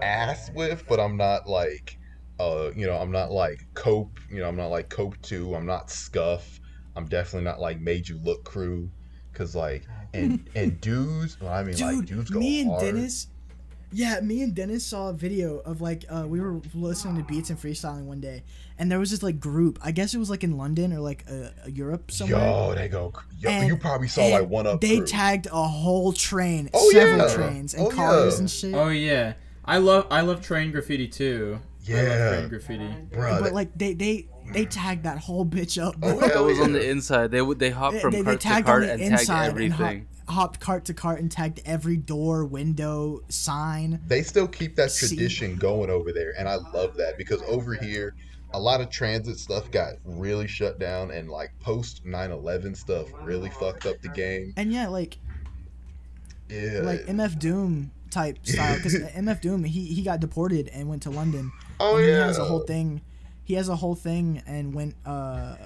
ass with, but I'm not like, uh, you know, I'm not like Cope, you know, I'm not like Cope Two, I'm not Scuff, I'm definitely not like Made You Look Crew, cause like and and dudes, well, I mean like dudes go me and hard. Dennis. Yeah, me and Dennis saw a video of like uh, we were listening to beats and freestyling one day, and there was this like group. I guess it was like in London or like uh, Europe somewhere. Yo, they go. Yo, And- you probably saw like one up. They crew. tagged a whole train, Oh, several yeah. trains, and Oh, cars yeah. and shit. Oh yeah, I love I love train graffiti too. I love Yeah. train graffiti. Bruh, but like they they they tagged that whole bitch up. Oh, bro. hell That was on the inside. They would they hop from they, they cart to tagged cart the and tagged inside and hop, everything. Hopped cart to cart and tagged every door, window, sign. they still keep that See? tradition going over there and i love that because over here a lot of transit stuff got really shut down and like post 9-11 stuff really fucked up the game And yeah, like yeah like MF Doom type style because MF Doom he he got deported and went to London. oh and yeah he has a whole thing. He has a whole thing and went uh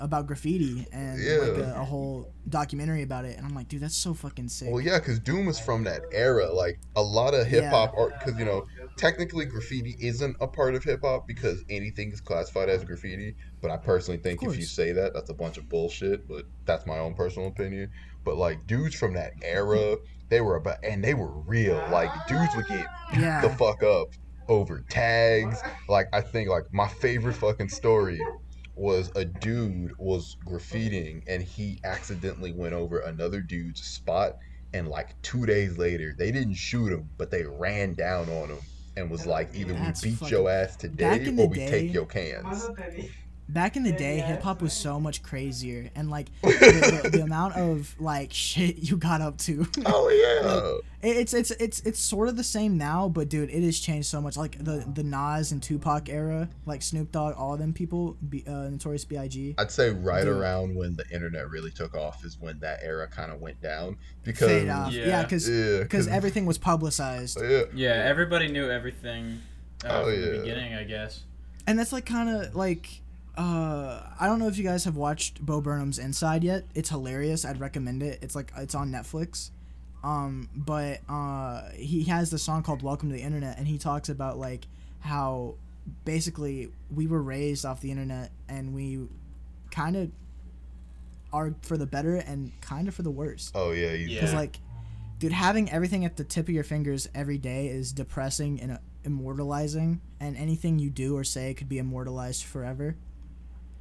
about graffiti and like a, a whole documentary about it. And I'm like, dude, that's so fucking sick. well yeah because doom is from that era like a lot of hip-hop art because you know technically graffiti isn't a part of hip-hop because anything is classified as graffiti but i personally think if you say that that's a bunch of bullshit but that's my own personal opinion but like dudes from that era they were about and they were real like dudes would get yeah. the fuck up over tags. Like I think like my favorite fucking story was a dude was graffitiing and he accidentally went over another dude's spot and like two days later they didn't shoot him but they ran down on him and was like either That's we beat fucking- your ass today or we day- take your cans. Back in the day, hip hop was so much crazier, and like the, the, the amount of like shit you got up to. Oh yeah. It- It's it's it's it's sort of the same now, but dude, it has changed so much. Like the the Nas and Tupac era, like Snoop Dogg, all of them people, B, uh, Notorious B.I.G. I'd say right Dude. around when the internet really took off is when that era kind of went down because Fade off, Yeah. yeah, because yeah, because everything was publicized, yeah, Yeah, everybody knew everything uh, Oh, from yeah. the beginning, I guess. and that's like kind of like. Uh, I don't know if you guys have watched Bo Burnham's Inside yet. It's hilarious. I'd recommend it. It's like it's on Netflix. Um, but uh, he has the song called "Welcome to the Internet," and he talks about like how basically we were raised off the internet and we kind of are for the better and kind of for the worse. Oh yeah, you- Yeah. Because like, dude, having everything at the tip of your fingers every day is depressing and uh, immortalizing, and anything you do or say could be immortalized forever.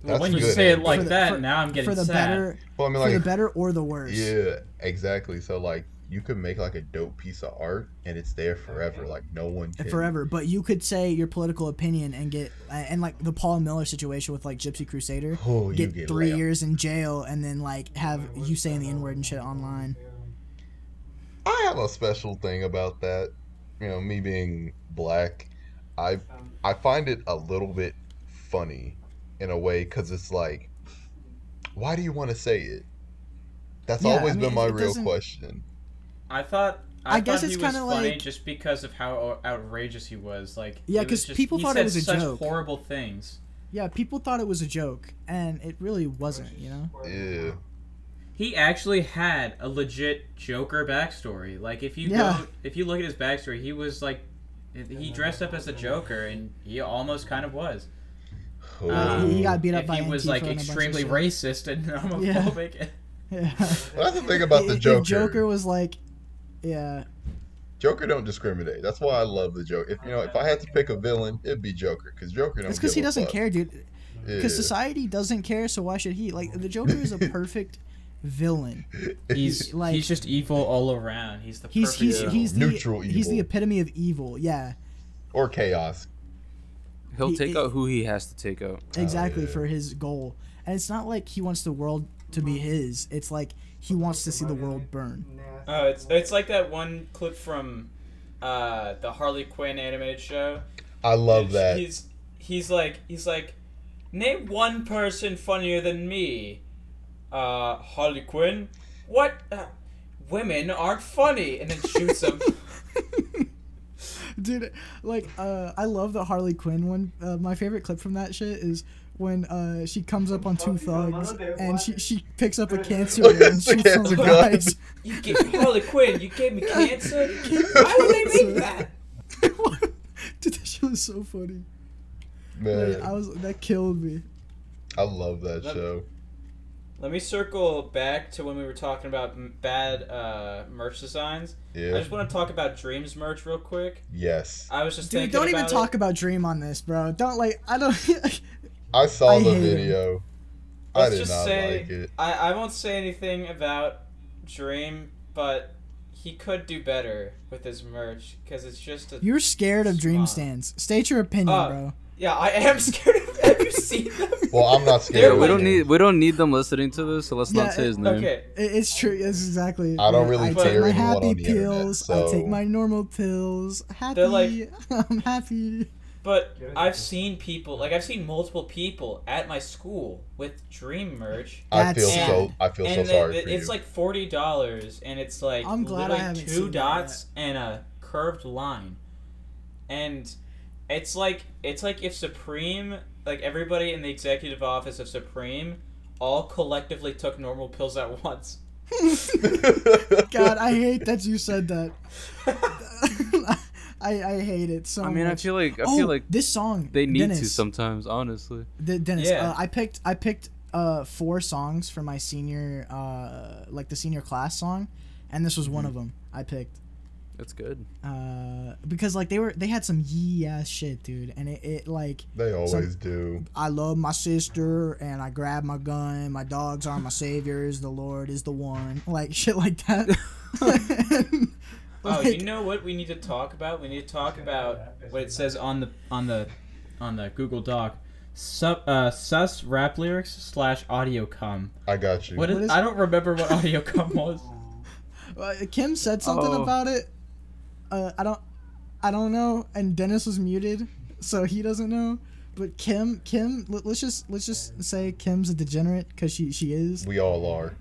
That's when you good, say it like For the- that, for- now I'm getting for the sad. better, Well, I mean, like, for the better or the worse. Yeah, exactly. So like you could make like a dope piece of art and it's there forever. Like no one can Forever, but you could say your political opinion and get uh, and like the Paul Miller situation with like Gypsy Crusader, Oh, you get, get three layup. years in jail and then like have you saying the N word and shit online. I have a special thing about that. You know, me being black, I I find it a little bit funny in a way because it's like, why do you want to say it? That's Yeah, always I mean, been my real doesn't- question. I thought. I, I guess it's he was kinda funny like- just because of how outrageous he was. Like Yeah, it was 'cause just- people he thought it was a such joke. horrible things. Yeah, people thought it was a joke, and it really wasn't. You know. Yeah, He actually had a legit Joker backstory. Like if you Yeah. go, if you look at his backstory, he was like, he dressed up as a Joker, and he almost kind of was. Oh, Um, he got beat up if by he was Antifa like and a bunch of extremely shit. racist and homophobic. Yeah. Well, that's the thing about the Joker. The Joker. Joker was like, yeah, Joker don't discriminate. That's why I love the Joker. If you know, if I had to pick a villain, it'd be Joker because Joker don't. it's because he a doesn't fuck. care, dude. Yeah. Because society doesn't care, so why should he? Like the Joker is a perfect villain. He's Like- he's just evil all around. He's the He's perfect he's villain. he's the Neutral he's the epitome of evil. Yeah, or chaos. He'll He- take he- out who he has to take out. exactly yeah. for his goal. And it's not like he wants the world to be his. It's like he wants to see the world burn. Oh, it's it's like that one clip from uh, the Harley Quinn animated show. I love He's- that. He's he's like he's like, name one person funnier than me. Uh, Harley Quinn. What? Uh, women aren't funny, and then shoots him. Dude, like, uh, I love the Harley Quinn one. Uh, my favorite clip from that shit is when uh, she comes up on two thugs and she, she picks up a cancer and It's a shoots one cancer the guys. you gave Harley Quinn. You gave me cancer. Why would they make that? Dude, that shit was so funny. Man, Like, I was that killed me. I love that Let- show. Let me circle back to when we were talking about m- bad uh, merch designs. Yeah. I just want to talk about Dreams merch real quick. Yes. I was just Dude, thinking don't even about talk about Dream on this, bro. Don't like I don't. I saw I the hate him. video. I Let's did just not say like it. I, I won't say anything about Dream, but he could do better with his merch because it's just a You're scared of Dream stands. State your opinion, Uh, bro. yeah. I am scared. of Have you seen them? Well, I'm not scared. Yeah, we don't need we don't need them listening to this, so let's Yeah, not say his it- name. Okay. It, it's true. It's exactly. I don't really I fear take my happy on the internet, pills. I take my normal pills. Happy. They're like- I'm happy. But I've seen people like I've seen multiple people at my school with Dream merch. I feel That's so. I feel so and sorry then for it's you. like forty dollars, and it's like I'm glad I literally haven't two dots and a curved line, and it's like it's like if Supreme, like everybody in the executive office of Supreme, all collectively took normal pills at once. God, I hate that you said that. I I hate it so I mean, I much. feel like I oh, feel like this song. they need Dennis, to sometimes, honestly. De- Dennis, Yeah. uh, I picked I picked uh four songs for my senior uh like the senior class song, and this was one Mm-hmm. of them. I picked That's good. uh because like they were they had some yee ass shit, dude, and it, it like they always some- do. I love my sister and I grab my gun. My dogs are my saviors. The Lord is the one. Like shit like that. Oh, Like, you know what we need to talk about? We need to talk about what it says on the on the on the Google Doc. Sub, uh, sus rap lyrics slash audio com. I got you. What is, What is- I don't remember what audio com was. Kim said something Oh. about it. Uh, I don't, I don't know. And Dennis was muted, so he doesn't know. But Kim, Kim, let, us just let's just say Kim's a degenerate because she she is. We all are.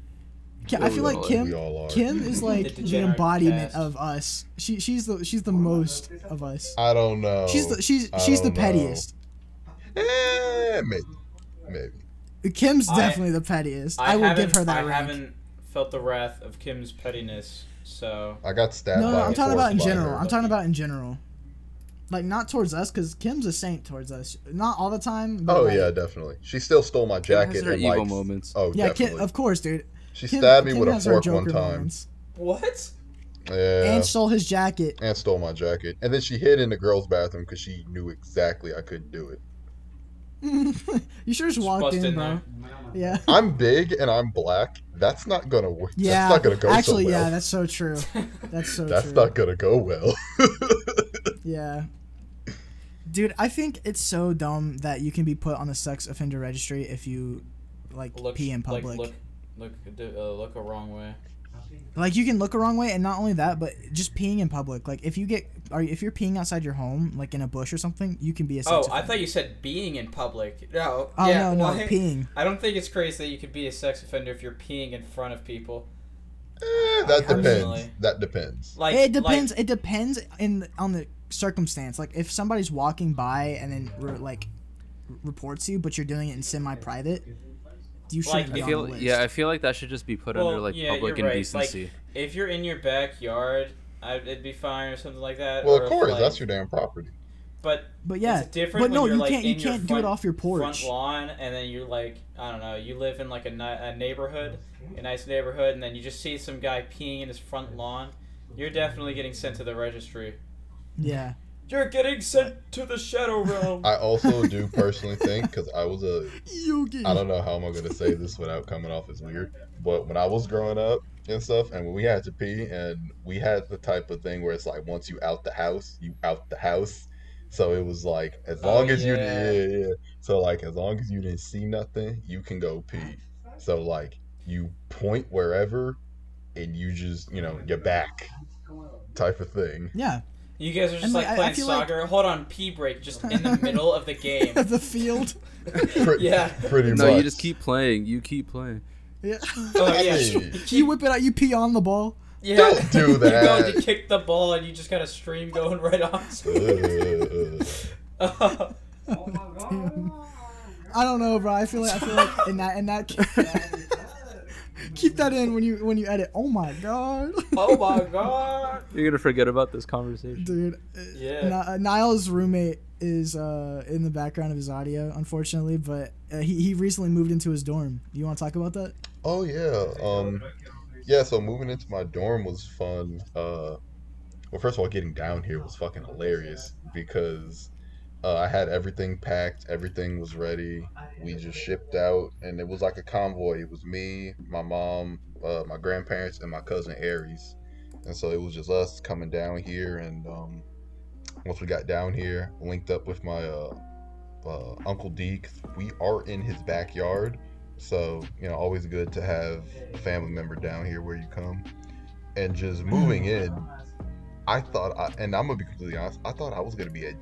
Ki- I feel like We Kim, all are. Kim is like the degenerate embodiment cast. of us. She she's the she's the most of us. I don't know. She's the she's I she's the pettiest. Eh, maybe. Maybe. Kim's I- definitely the pettiest. I, will give her that I rank. haven't felt the wrath of Kim's pettiness, so I got stabbed. No, by no, a I'm talking about in general. I'm talking about in general. Like not towards us, because Kim's a saint towards us. Not all the time. But Oh like- yeah, definitely. She still stole my Kim has jacket her and evil like. moments. Oh, Yeah. Kim, of course, dude. she Kim, stabbed me Kim with a fork one time. moments. what? Yeah. And stole his jacket. and stole my jacket. And then she hid in the girls' bathroom because she knew exactly I couldn't do it. you should just Just walk in, in bro. Yeah. I'm big and I'm black. That's not gonna work. Yeah. That's not gonna go Actually, so well. yeah, that's so true. That's so That's true. not gonna go well. Yeah. Dude, I think it's so dumb that you can be put on the sex offender registry if you like Look, pee in like, public. look, look, uh, look a wrong way. Like you can look a wrong way, and not only that, but just peeing in public. Like if you get, or if you're peeing outside your home, like in a bush or something, you can be a. Sex Oh, I thought you said being in public. No. Oh yeah, no, no, why- peeing. I don't think it's crazy that you could be a sex offender if you're peeing in front of people. Eh, that depends. Personally. That depends. Like it depends. Like, it depends in on the circumstance. Like if somebody's walking by and then re- like reports you, but you're doing it in semi-private, you shouldn't Like, be I on feel the list. yeah, I feel like that should just be put Well, under like yeah, public you're right. Like, indecency. if you're in your backyard, I, it'd be fine or something like that. Well, or of if, course, like- that's your damn property. But but yeah, it's different but when no, you're, you like, can't. You can't do it off your porch, front lawn, and then you're like, I don't know, you live in like a, ni- a neighborhood, a nice neighborhood, and then you just see some guy peeing in his front lawn. You're definitely getting sent to the registry. Yeah, You're getting sent to the shadow realm. I also do personally think because I was a Yugi. I don't know how am I gonna say this without coming off as weird, but when I was growing up and stuff, and when we had to pee, and we had the type of thing where it's like once you out the house, you out the house. So it was like as Oh, long as you yeah. yeah, yeah. So like as long as you didn't see nothing, you can go pee. So like you point wherever, and you just you know you're back, type of thing. Yeah. You guys are just And, like, like, I- I playing feel like- soccer. Hold on, pee break, just in the middle of the game. the field. Yeah. pretty much. No, you just keep playing. You keep playing. Yeah. Oh yeah, mean, you whip it out. You pee on the ball. yeah. Don't do that. You go that. to kick the ball and you just got a stream going right onto Ugh. I don't know, bro. I feel like I feel like in that in that keep that in when you when you edit. Oh my god, oh my god. You're gonna forget about this conversation. dude. uh, Yeah. Ni- uh, Nyles' roommate is uh in the background of his audio, unfortunately, but uh, he he recently moved into his dorm. You want to talk about that? Oh yeah. Um yeah, so moving into my dorm was fun. Uh well first of all getting down here was fucking hilarious because uh, I had everything packed, everything was ready. We just shipped out and it was like a convoy. It was me, my mom, uh, my grandparents and my cousin Aries. And so it was just us coming down here and um once we got down here, linked up with my uh, uh Uncle Deke. We are in his backyard. So, you know, always good to have a family member down here where you come. And just moving in, I thought, I, and I'm gonna be completely honest, I thought I was gonna be a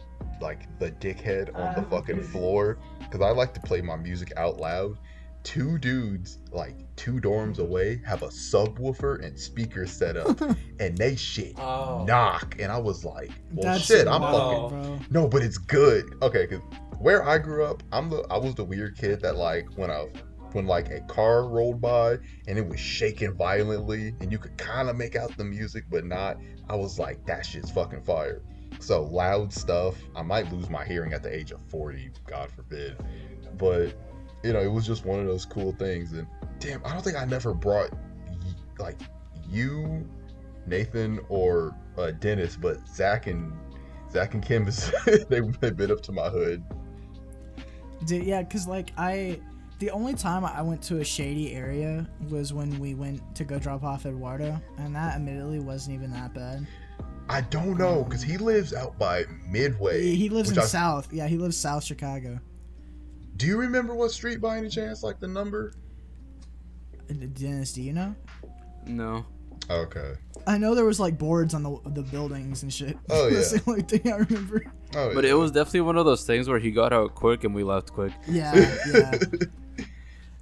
like the dickhead on the uh-huh. fucking floor because I like to play my music out loud. Two dudes, like two dorms away, have a subwoofer and speakers set up, and they shit Oh. knock. And I was like, well, That's shit, I'm no. fucking bro. no, but it's good. Okay, cause where I grew up, I'm the I was the weird kid that like when a when like a car rolled by and it was shaking violently and you could kind of make out the music but not. I was like, that shit's fucking fire. So loud stuff. I might lose my hearing at the age of 40, God forbid. But you know, it was just one of those cool things. And damn, I don't think I never brought like you, Nathan, or uh, Dennis, but Zach and Zach and Kim is they they've been up to my hood. Dude, yeah, cause like I, the only time I went to a shady area was when we went to go drop off Eduardo, and that admittedly wasn't even that bad. I don't know because he lives out by Midway. He, he lives in I- South. Yeah, he lives South Chicago. Do you remember what street by any chance? Like the number? Uh, Dennis, do you know? No. Okay. I know there was like boards on the the buildings and shit. Oh, That's yeah. the only thing I remember. Oh, But yeah. it was definitely one of those things where he got out quick and we left quick. Yeah, yeah. Yeah,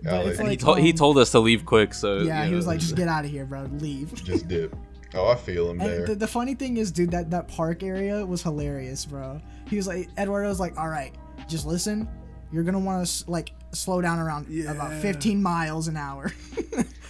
But like, And he, Like, told he um, told us to leave quick, so Yeah, you he was like, just get out of here, bro. Leave. just dip. Oh, I feel him there. And the, the funny thing is, dude, that, that park area was hilarious, bro. He was like, Eduardo was like, all right, just listen. You're gonna want to like slow down around about 15 miles an hour.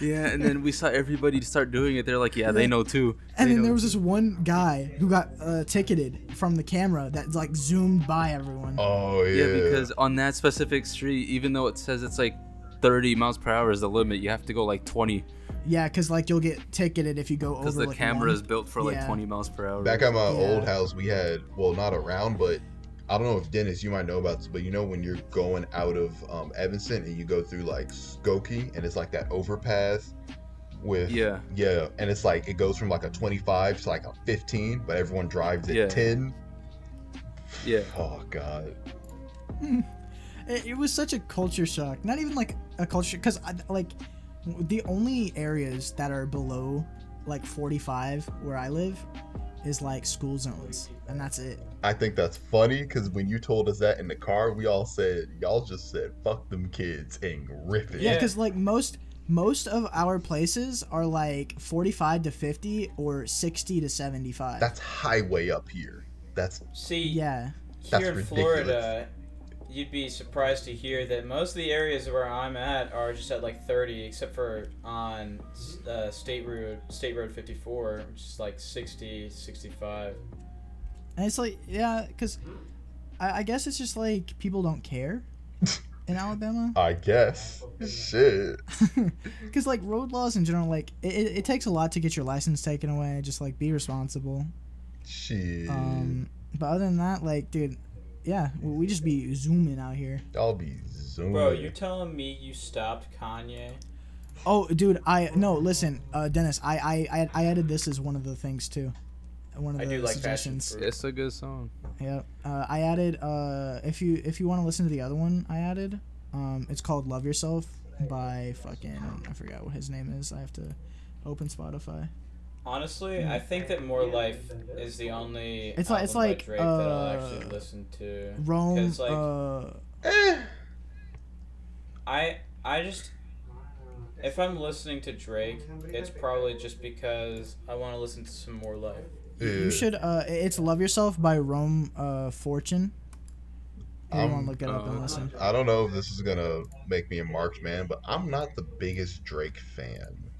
Yeah, and then we saw everybody start doing it. They're like, yeah, they know too. and They then there was too. this one guy who got uh, ticketed from the camera that like zoomed by everyone. oh yeah. Yeah, because on that specific street, even though it says it's like 30 miles per hour is the limit, you have to go like 20 Yeah, because like you'll get ticketed if you go over. because the like, camera is built for like Yeah. 20 miles per hour. Back at my Yeah. old house, we had well, not around, but I don't know if Dennis, you might know about this, but you know when you're going out of um, Evanston and you go through like Skokie and it's like that overpass with Yeah. yeah, and it's like it goes from like a 25 to like a 15, but everyone drives at Yeah. 10. Yeah. Oh god. It, it was such a culture shock. Not even like a culture, because like the only areas that are below like 45 where I live is like school zones, and that's it. I think that's funny because when you told us that in the car, we all said y'all just said fuck them kids and rip it. Yeah, Yeah. because like most most of our places are like 45 to 50 or 60 to 75. That's highway up here. That's See, yeah. That's here in ridiculous. Florida, you'd be surprised to hear that most of the areas where I'm at are just at like 30, except for on uh, State Road, State Road 54, which is like 60, 65. And it's like, yeah, because I, I guess it's just like people don't care in Alabama. I guess shit. Because like road laws in general, like it, it, it takes a lot to get your license taken away. Just like be responsible. Shit. Um, But other than that, like, dude, yeah, we we just be zooming out here. I'll be zooming. Bro, you're telling me you stopped Kanye? Oh, dude, I no listen, uh, Dennis, I I I, I added this as one of the things too. One of I the do like suggestions. fruit. It's a good song. Yeah, uh, I added. Uh, if you if you want to listen to the other one, I added. Um, it's called "Love Yourself" by fucking I forgot what his name is. I have to open Spotify. Honestly, I think that More Life is the only. It's like- it's album by like, Drake that I'll actually uh, listen to. Rome. 'Cause, like, uh, Eh, I I just if I'm listening to Drake, it's probably just because I want to listen to some More Life. yeah. you should. Uh, it's "Love Yourself" by Rome uh, Fortune. If you Um, want to look it up and uh, listen. I don't know if this is gonna make me a marked man, but I'm not the biggest Drake fan.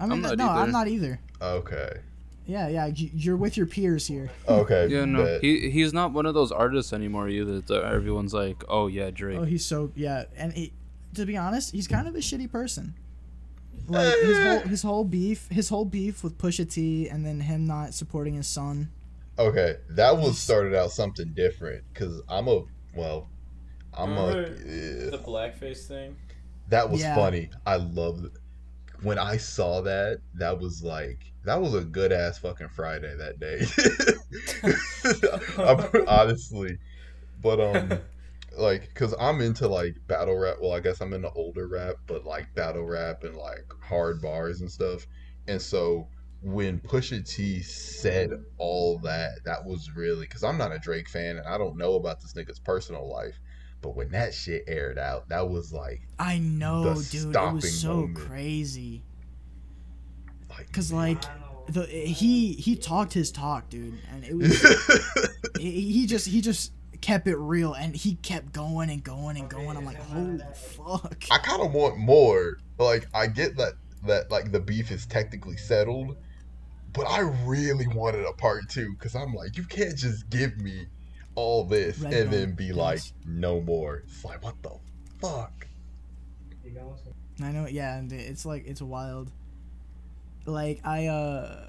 I mean, I'm not no, I'm not either. Okay. Yeah, yeah, you're with your peers here. Okay. Yeah, no, bet. he he's not one of those artists anymore either. That everyone's like, oh yeah, Drake. Oh, he's so yeah, and he, to be honest, he's kind of a shitty person. Like his whole his whole beef, his whole beef with Pusha T, and then him not supporting his son. Okay, that was started out something different because I'm a well, I'm a. Remember eh, The blackface thing. that was Yeah. funny. I love when I saw that. That was like that was a good ass fucking Friday that day. Honestly, but um, like, cause I'm into like battle rap. Well, I guess I'm into older rap, but like battle rap and like hard bars and stuff. And so when Pusha T said all that, that was really because I'm not a Drake fan and I don't know about this nigga's personal life. But when that shit aired out, that was like, I know, dude. It was so moment. crazy. Like Cause like the he he talked his talk, dude, and it was he he just he just kept it real, and he kept going and going and going. I'm like, holy fuck. I kind of want more. Like I get that that like the beef is technically settled, but I really wanted a part two because I'm like, you can't just give me all this Red and Bone, then be like, no more. It's like, what the fuck? I know, yeah, and it's like it's wild. Like I uh,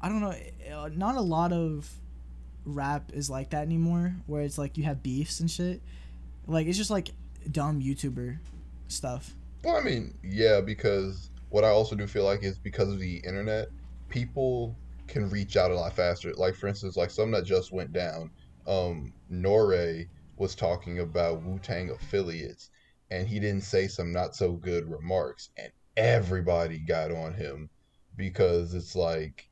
I don't know, uh, not a lot of rap is like that anymore. Where it's like you have beefs and shit. Like it's just like dumb YouTuber stuff. Well, I mean, yeah, because what I also do feel like is because of the internet, people can reach out a lot faster. Like for instance, like something that just went down. Um, Nore was talking about Wu Tang affiliates, and he didn't say some not so good remarks, and everybody got on him because it's like,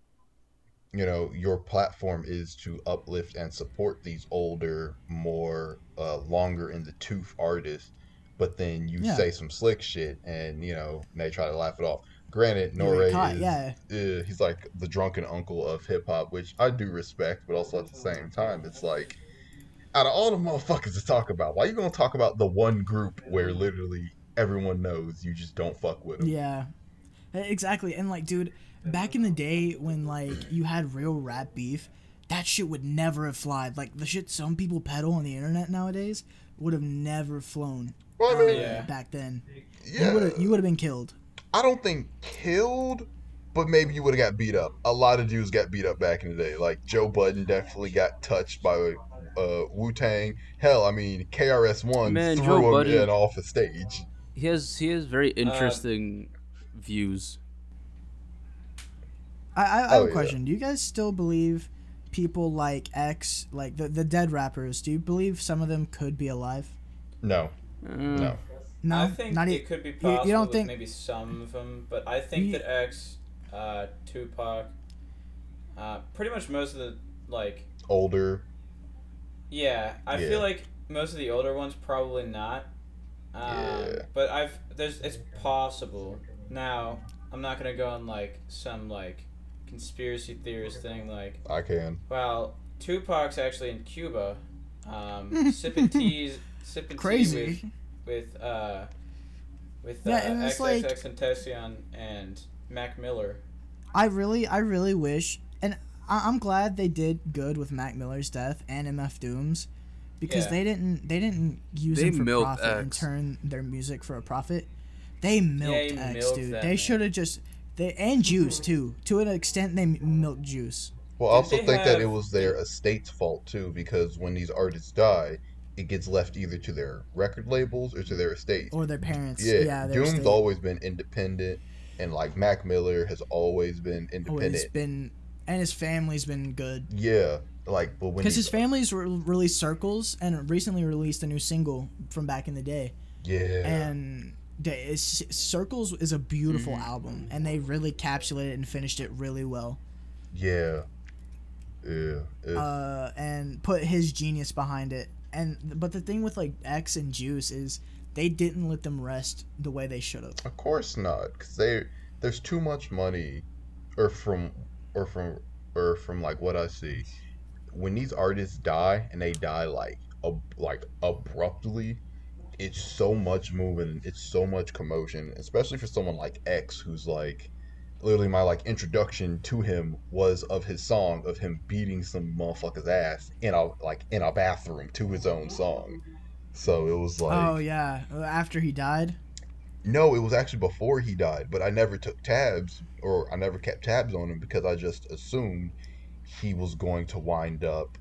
you know, your platform is to uplift and support these older, more uh, longer in the tooth artists but then you Yeah. say some slick shit and you know they try to laugh it off. Granted, caught, is yeah. uh, he's like the drunken uncle of hip hop, which I do respect, but also at the same time, it's like out of all the motherfuckers to talk about, why you gonna talk about the one group where literally everyone knows you just don't fuck with them? Yeah, exactly. And like, dude, back in the day when like you had real rap beef, that shit would never have flied. Like the shit some people peddle on the internet nowadays would have never flown Well, I mean, Yeah. back then. yeah, You would have you would have been killed. I don't think killed, but maybe you would have got beat up. A lot of dudes got beat up back in the day. Like Joe Budden definitely got touched by uh, Wu Tang. Hell, I mean KRS One threw Joe him Budden- in off the stage. He has he has very interesting views. I I, I have Oh, a yeah. question. Do you guys still believe people like X, like the the dead rappers? Do you believe some of them could be alive? No, Uh, no. No, I think not it e- could be you possible don't with think- maybe some of them, but I think You- that X, uh, Tupac, uh, pretty much most of the like, Older. yeah, I Yeah. feel like most of the older ones probably not. Um, Yeah. But I've there's it's possible. Now I'm not gonna go on like some like conspiracy theorist thing like I can. well Tupac's actually in Cuba, um, sipping teas, sipping tea crazy. with with uh with uh, Yeah, and it's like- Tentacion and Mac Miller. I really, I really wish, and I- I'm glad they did good with Mac Miller's death and MF Doom's, because Yeah. they didn't, they didn't use They him for milked profit and turn their music for a profit. They milked he X, milked dude. that They should have just, they and Juice too. To an extent, they milked Juice. Well, I also they think that it was their estate's fault too, because when these artists die, it gets left either to their record labels or to their estate. or their parents. Yeah, Yeah, their Doom's estate. always been independent, and like Mac Miller has always been independent. always been, and his family's been good. Yeah, like but when Because his family's re- released Circles and recently released a new single from back in the day. yeah, And the- it's, Circles is a beautiful Mm-hmm. album, and they really capsulated and finished it really well. yeah, yeah, Uh, and put his genius behind it. And but the thing with like X and Juice is they didn't let them rest the way they should have. Of course not, because they there's too much money, or from or from or from like what I see, when these artists die and they die like ab- like abruptly, it's so much moving, it's so much commotion, especially for someone like X, who's like literally my like introduction to him was of his song of him beating some motherfucker's ass in a like in a bathroom to his own song. So it was like oh yeah, after he died. no, it was actually before he died, but I never took tabs or I never kept tabs on him because I just assumed he was going to wind up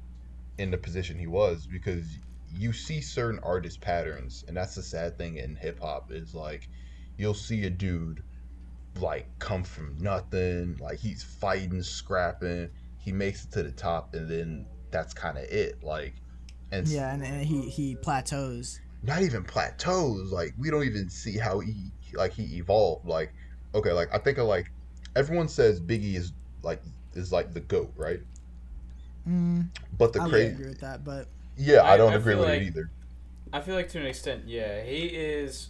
in the position he was because you see certain artist patterns and that's the sad thing in hip hop is like you'll see a dude like come from nothing, like he's fighting, scrapping, he makes it to the top and then that's kind of it like and Yeah, and, and he he plateaus. not even plateaus. Like we don't even see how he like he evolved. Like okay, like I think of like everyone says Biggie is like is like the goat, right? Mm, But the I crazy, agree with that, but yeah, I, I- don't I agree with like- it either. I feel like to an extent, yeah, he is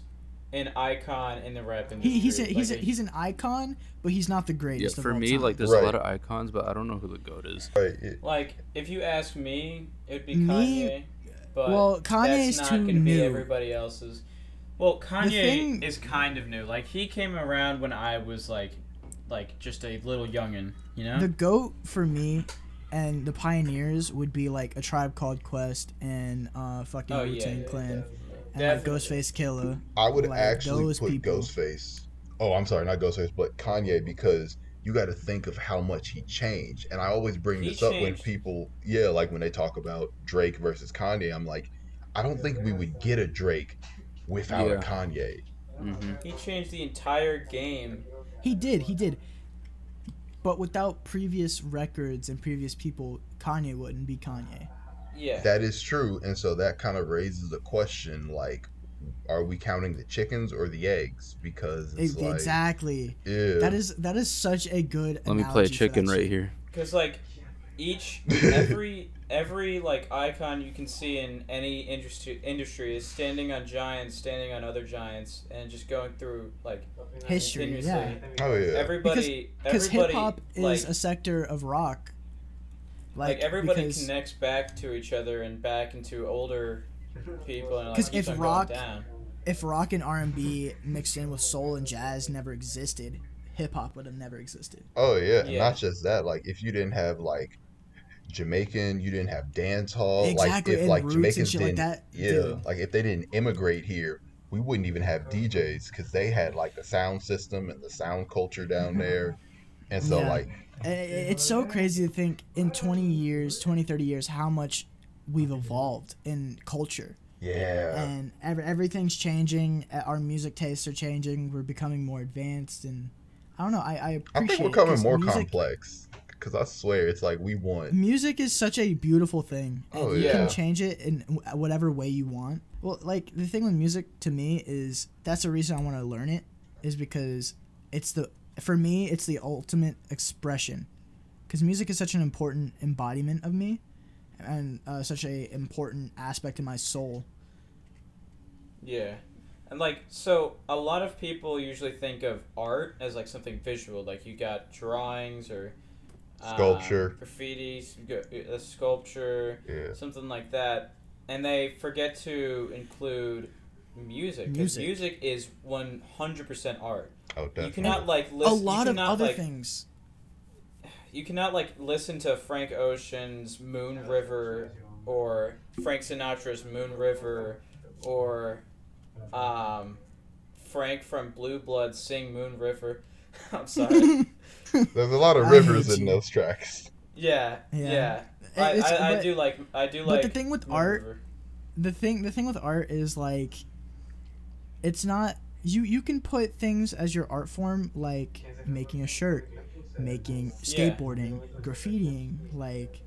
an icon in the rap industry. he, he's a, he's a, Like, he's an icon, but he's not the greatest. of for all me, time. like there's Right. a lot of icons, but I don't know who the goat is. Right? It, like if you ask me, it'd be Me- Kanye. But well, Kanye is that's too not gonna be everybody else's. Well, Kanye thing- is kind of new. Like he came around when I was like, like just a little youngin. You know. The goat for me and the pioneers would be like a tribe called Quest and uh fucking oh Wu Tang yeah, Clan definitely. and like Ghostface Killah. I would Like, actually those put people. Ghostface. Oh, I'm sorry, not Ghostface, but Kanye because you got to think of how much he changed. And I always bring He this up when people, yeah, like when they talk about Drake versus Kanye. I'm like, I don't think we would get a Drake without Yeah. a Kanye. hmm He changed the entire game. He did, he did. But without previous records and previous people, Kanye wouldn't be Kanye. Yeah. That is true, and so that kind of raises a question: like, are we counting the chickens or the eggs? Because it's like, exactly. yeah, That is that is such a good. Let me play a chicken right here. Because like each every every like icon you can see in any industry industry is standing on giants, standing on other giants, and just going through like History, yeah. oh yeah, Everybody, Because hip everybody, hop is a sector of rock. like everybody because- connects back to each other and back into older people, and like 'Cause keeps if rock- down. if rock and R and B mixed in with soul and jazz never existed, hip hop would have never existed. oh yeah. Yeah. not just that. Like, if you didn't have like Jamaican, you didn't have dance hall. Exactly, like, if and like Jamaicans didn't, that, yeah, dude. like if they didn't immigrate here, we wouldn't even have DJs because they had like the sound system and the sound culture down mm-hmm. there, and so Yeah. like, It's so crazy to think in 20 years, 20, 30 years, how much we've evolved in culture. yeah, And ev- everything's changing. Our music tastes are changing. We're becoming more advanced. And I don't know. I, I I think we're it coming 'cause more music, complex. Because I swear, it's like we want. Music is such a beautiful thing. And Oh, you yeah. can change it in whatever way you want. Well, like the thing with music to me is that's the reason I want to learn it is because it's the for me it's the ultimate expression. Cuz music is such an important embodiment of me and uh, such a important aspect of my soul. Yeah. And like so a lot of people usually think of art as like something visual, like you got drawings or um, Sculpture. graffiti, a sculpture, Yeah. something like that, and they forget to include music. 'cause Music. music is one hundred percent art. Oh, You cannot like listen. To a lot you of other like, things. You cannot like listen to Frank Ocean's Moon River or Frank Sinatra's Moon River or um, Frank from Blue Blood sing Moon River. I'm sorry. There's a lot of rivers in you. those tracks. Yeah, Yeah. yeah. I, It's- I, I but- do like I do but like. the thing with Moon art- River. the thing the thing with art is like it's not you you can put things as your art form like making a shirt making Yeah. skateboarding graffitiing like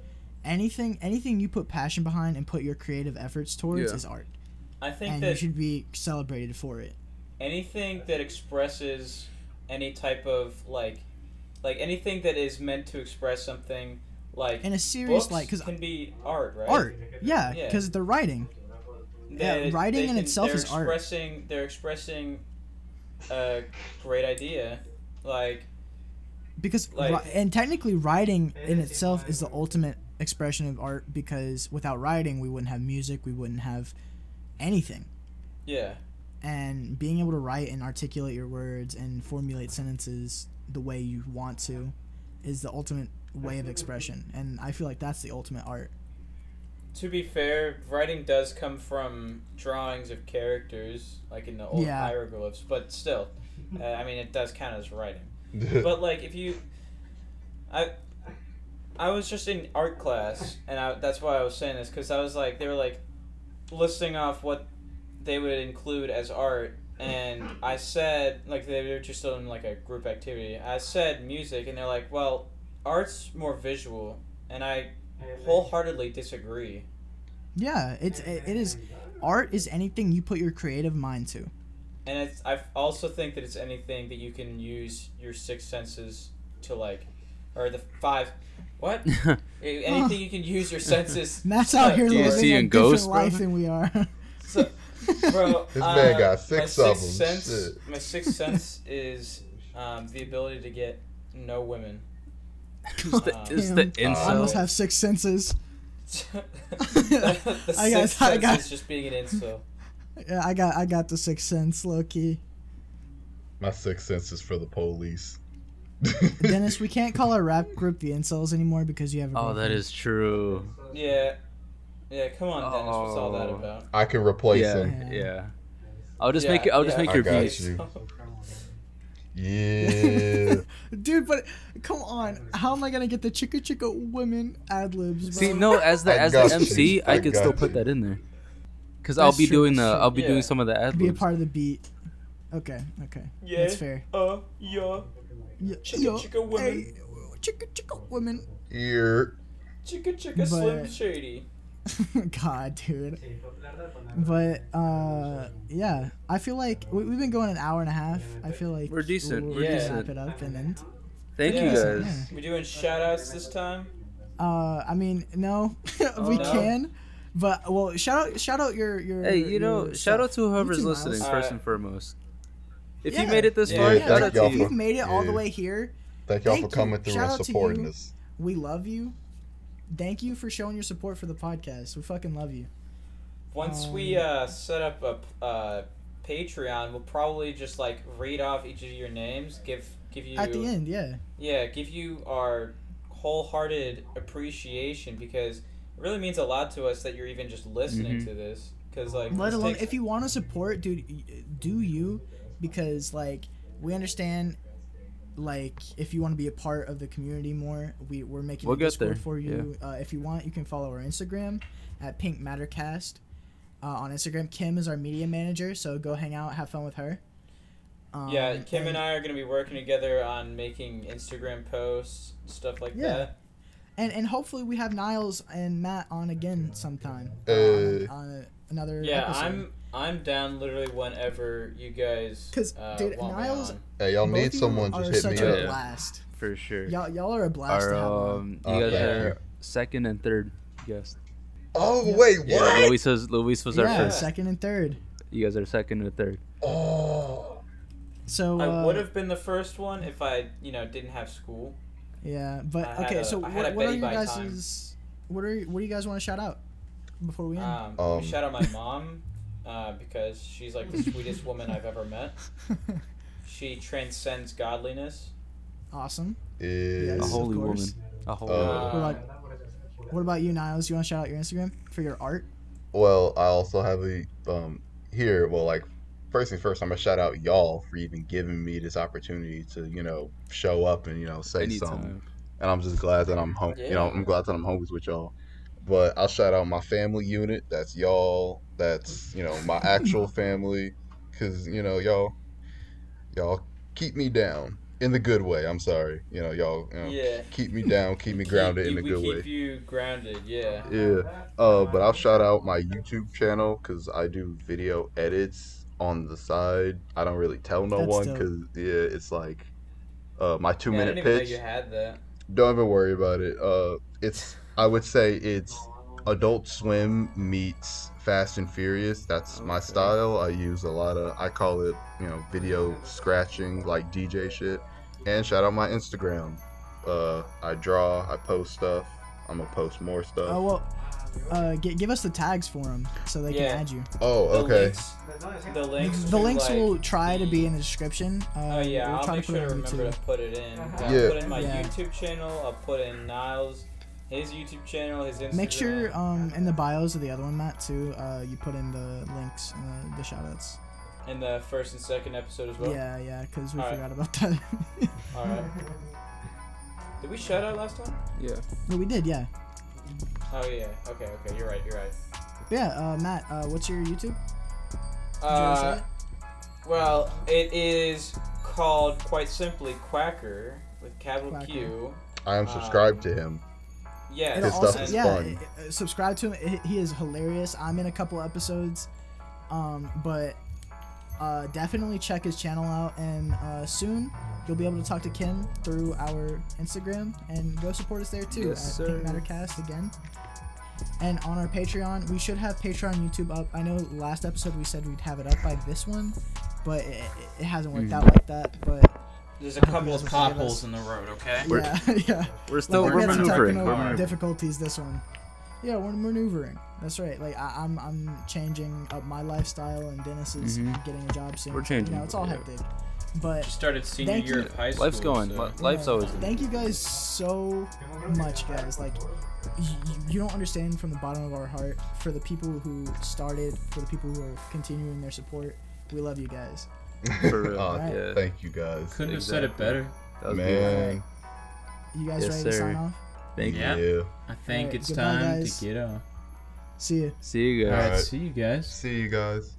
anything anything you put passion behind and put your creative efforts towards Yeah. is art I think and you should be celebrated for it anything that expresses any type of like, like anything that is meant to express something, like in a serious books like because can be art, right? art yeah Yeah. because they're writing yeah, writing in can- itself they're is art. expressing, They're expressing a great idea, like because Like- ri- and technically writing in itself is the ultimate expression of art because without writing we wouldn't have music we wouldn't have anything yeah, and being able to write and articulate your words and formulate sentences the way you want to is the ultimate way of expression and i feel like that's the ultimate art To be fair, writing does come from drawings of characters, like in the old Yeah. hieroglyphs, but still, uh, I mean, it does count as writing. But like, if you, I, I was just in art class, and I, that's why I was saying this because I was like, they were like, listing off what they would include as art, and I said like they were just in like a group activity. I said music, and they're like, well, art's more visual, and I wholeheartedly disagree. yeah it's it, it is art is anything you put your creative mind to And it's, I also think that it's anything that you can use your six senses to like, or the five, what? anything you can use your senses. matt's to, out here Do you living see a different Ghost, life brother? than we are So, bro, This uh, man got my six of sixth them. Sense, Shit. My sixth sense is um, the ability to get no women. it's the, it's the Damn. Uh, i must have six senses the, the I got- sixth I sense got- is just being an incel. yeah i got i got the sixth sense low key My sixth sense is for the police. dennis we can't call our rap group the incels anymore because you have a Oh, that girlfriend. is true. Yeah, yeah. Come on, Dennis. What's all that Oh. about? I can replace yeah, him. yeah. I'll just Yeah, make it. I'll just yeah. make I your got beats. you. Yeah. Dude, but come on, how am I gonna get the chicka chicka women ad libs? See, no, as the I as the MC, you. I, I could still you. put that in there. Cause I'll be true, doing the true. I'll be Yeah. doing some of the ad libs. be a part of the beat. Okay, okay, Yeah. that's fair. Uh, yeah. Yeah, Chicka yo, chicka women. hey, chicka chicka women. Ear. Chicka chicka slim shady. God, dude. But uh, yeah, I feel like we, we've been going an hour and a half. I feel like We're decent, We'll, we're we'll decent. wrap it up and then. Thank you guys. Yeah. We doing shout outs this time? Uh, I mean, no, we no? can, but well, shout out, shout out your your. Hey, you know, your shout out to whoever's You listening Miles. first Uh, and foremost. If Yeah. you made it this Yeah, far, yeah, shout thank out y'all If you. you've made it all the way here, Thank y'all Thank for coming you. through Shout and supporting us. we love you. Thank you for showing your support for the podcast. We fucking love you. Once we Um, uh, set up a uh, Patreon, we'll probably just like read off each of your names, give give you At the end, yeah. yeah, give you our wholehearted appreciation because it really means a lot to us that you're even just listening Mhm. to this. Because like, Let alone takes- if you want to support, dude, do you? Because like we understand, like if you want to be a part of the community more, we we're making We'll a get Discord there, for you. Uh, if you want, you can follow our Instagram at Pink Mattercast. Uh, on Instagram, Kim is our media manager, so go hang out, have fun with her. Um, yeah, Kim and I are gonna be working together on making Instagram posts, stuff like Yeah. that. and and hopefully we have Nyles and Matt on again sometime uh, Uh, on, on a, another Yeah, episode. I'm I'm down literally whenever you guys. 'Cause, uh, dude, want Nyles- Hey, y'all need someone, just hit such me a up. blast. for sure. Y'all, y'all are a blast Our to have um, you guys thank are second and third guest. Oh, wait, Yeah, what? Luis was Luis was our first. second and third. You guys are second and third. Oh. So I uh, would have been the first one if I, you know, didn't have school. yeah, but okay. a- so what, what are Betty your by guys' what are what do you guys want to shout out before we end? Um, Um. shout out my mom uh, because she's like the sweetest woman I've ever met. She transcends godliness. awesome. Is Yes. A of holy woman. course. A holy. Uh, woman. What about what about you, Nyles? You want to shout out your Instagram for your art? Well, I also have a um here. Well, like first things first, I'm gonna shout out y'all for even giving me this opportunity to you know show up and you know say something. Anytime. and I'm just glad that I'm home. You know, I'm glad that I'm homies with y'all. But I'll shout out my family unit. That's y'all. That's you know my actual family, cause you know y'all, y'all keep me down in the good way. I'm sorry, you know y'all. You know, Yeah. Keep me down, keep me grounded in the good keep way. Keep you grounded, yeah. Yeah. Uh, but I'll shout out my YouTube channel because I do video edits on the side. I don't really tell no That's one because yeah, it's like uh my two Yeah, I minute didn't even pitch. know you had that. Don't even worry about it. Uh, it's I would say it's Adult Swim meets Fast and Furious. That's my style. I use a lot of I call it you know video scratching like DJ shit. And shout out my Instagram. Uh, I draw. I post stuff. I'm gonna post more stuff. Oh well, uh, gi- give us the tags for them so they Yeah. can add you. Oh, The okay. Links, the links. The links like, will try to be in the description. Uh, Oh yeah, we'll I'll try make to sure to remember to put it in. I'll Yeah. put in my Yeah. YouTube channel. I'll put in Nyles, his YouTube channel, his Instagram. Make sure um in the bios of the other one, Matt, too. Uh, you put in the links and the, the shoutouts. in the first and second episode as well. yeah, yeah, because we Alright. forgot about that. All right. Did we shout out last time? Yeah. no, we did, yeah. Oh yeah. Okay. Okay. You're right. You're right. Yeah, uh, Matt, uh, what's your YouTube? Did you Uh, it? well, it is called quite simply Quacker with capital Quacker. Q. I am subscribed to him. Yeah. It'll His stuff also- is yeah, fun. uh, subscribe to him. He- He is hilarious. I'm in a couple episodes, um, but uh, definitely check his channel out. And uh, soon you'll be able to talk to Kim through our Instagram and go support us there too Yes, at Pink sir. Matter Cast again. And on our Patreon, we should have Patreon YouTube up. I know last episode we said we'd have it up by this one, but it, it hasn't worked out like that. But There's a couple of potholes in the road. Okay. We're- yeah, yeah. We're still Like, we're we had some maneuvering. We're maneuvering. difficulties this one. Yeah, we're maneuvering. That's right. Like I, I'm, I'm changing up my lifestyle, and Dennis is Mhm. getting a job soon. We're changing, You know, it's all yeah. hectic. But Just started senior Thank year you. of high school. Life's going. so- Life's yeah, always. Thank you guys so much, guys. Like, you, you don't understand from the bottom of our heart for the people who started, for the people who are continuing their support. We love you guys. For real. Oh, Right. Yeah. Thank you guys. Couldn't have said it better. That was beautiful. Man, You guys Yes, ready to sign off? Thank you. Yeah. yeah. I think Alright, it's time guys. to get off. See you. See you guys. right. Alright. See you guys. See you guys.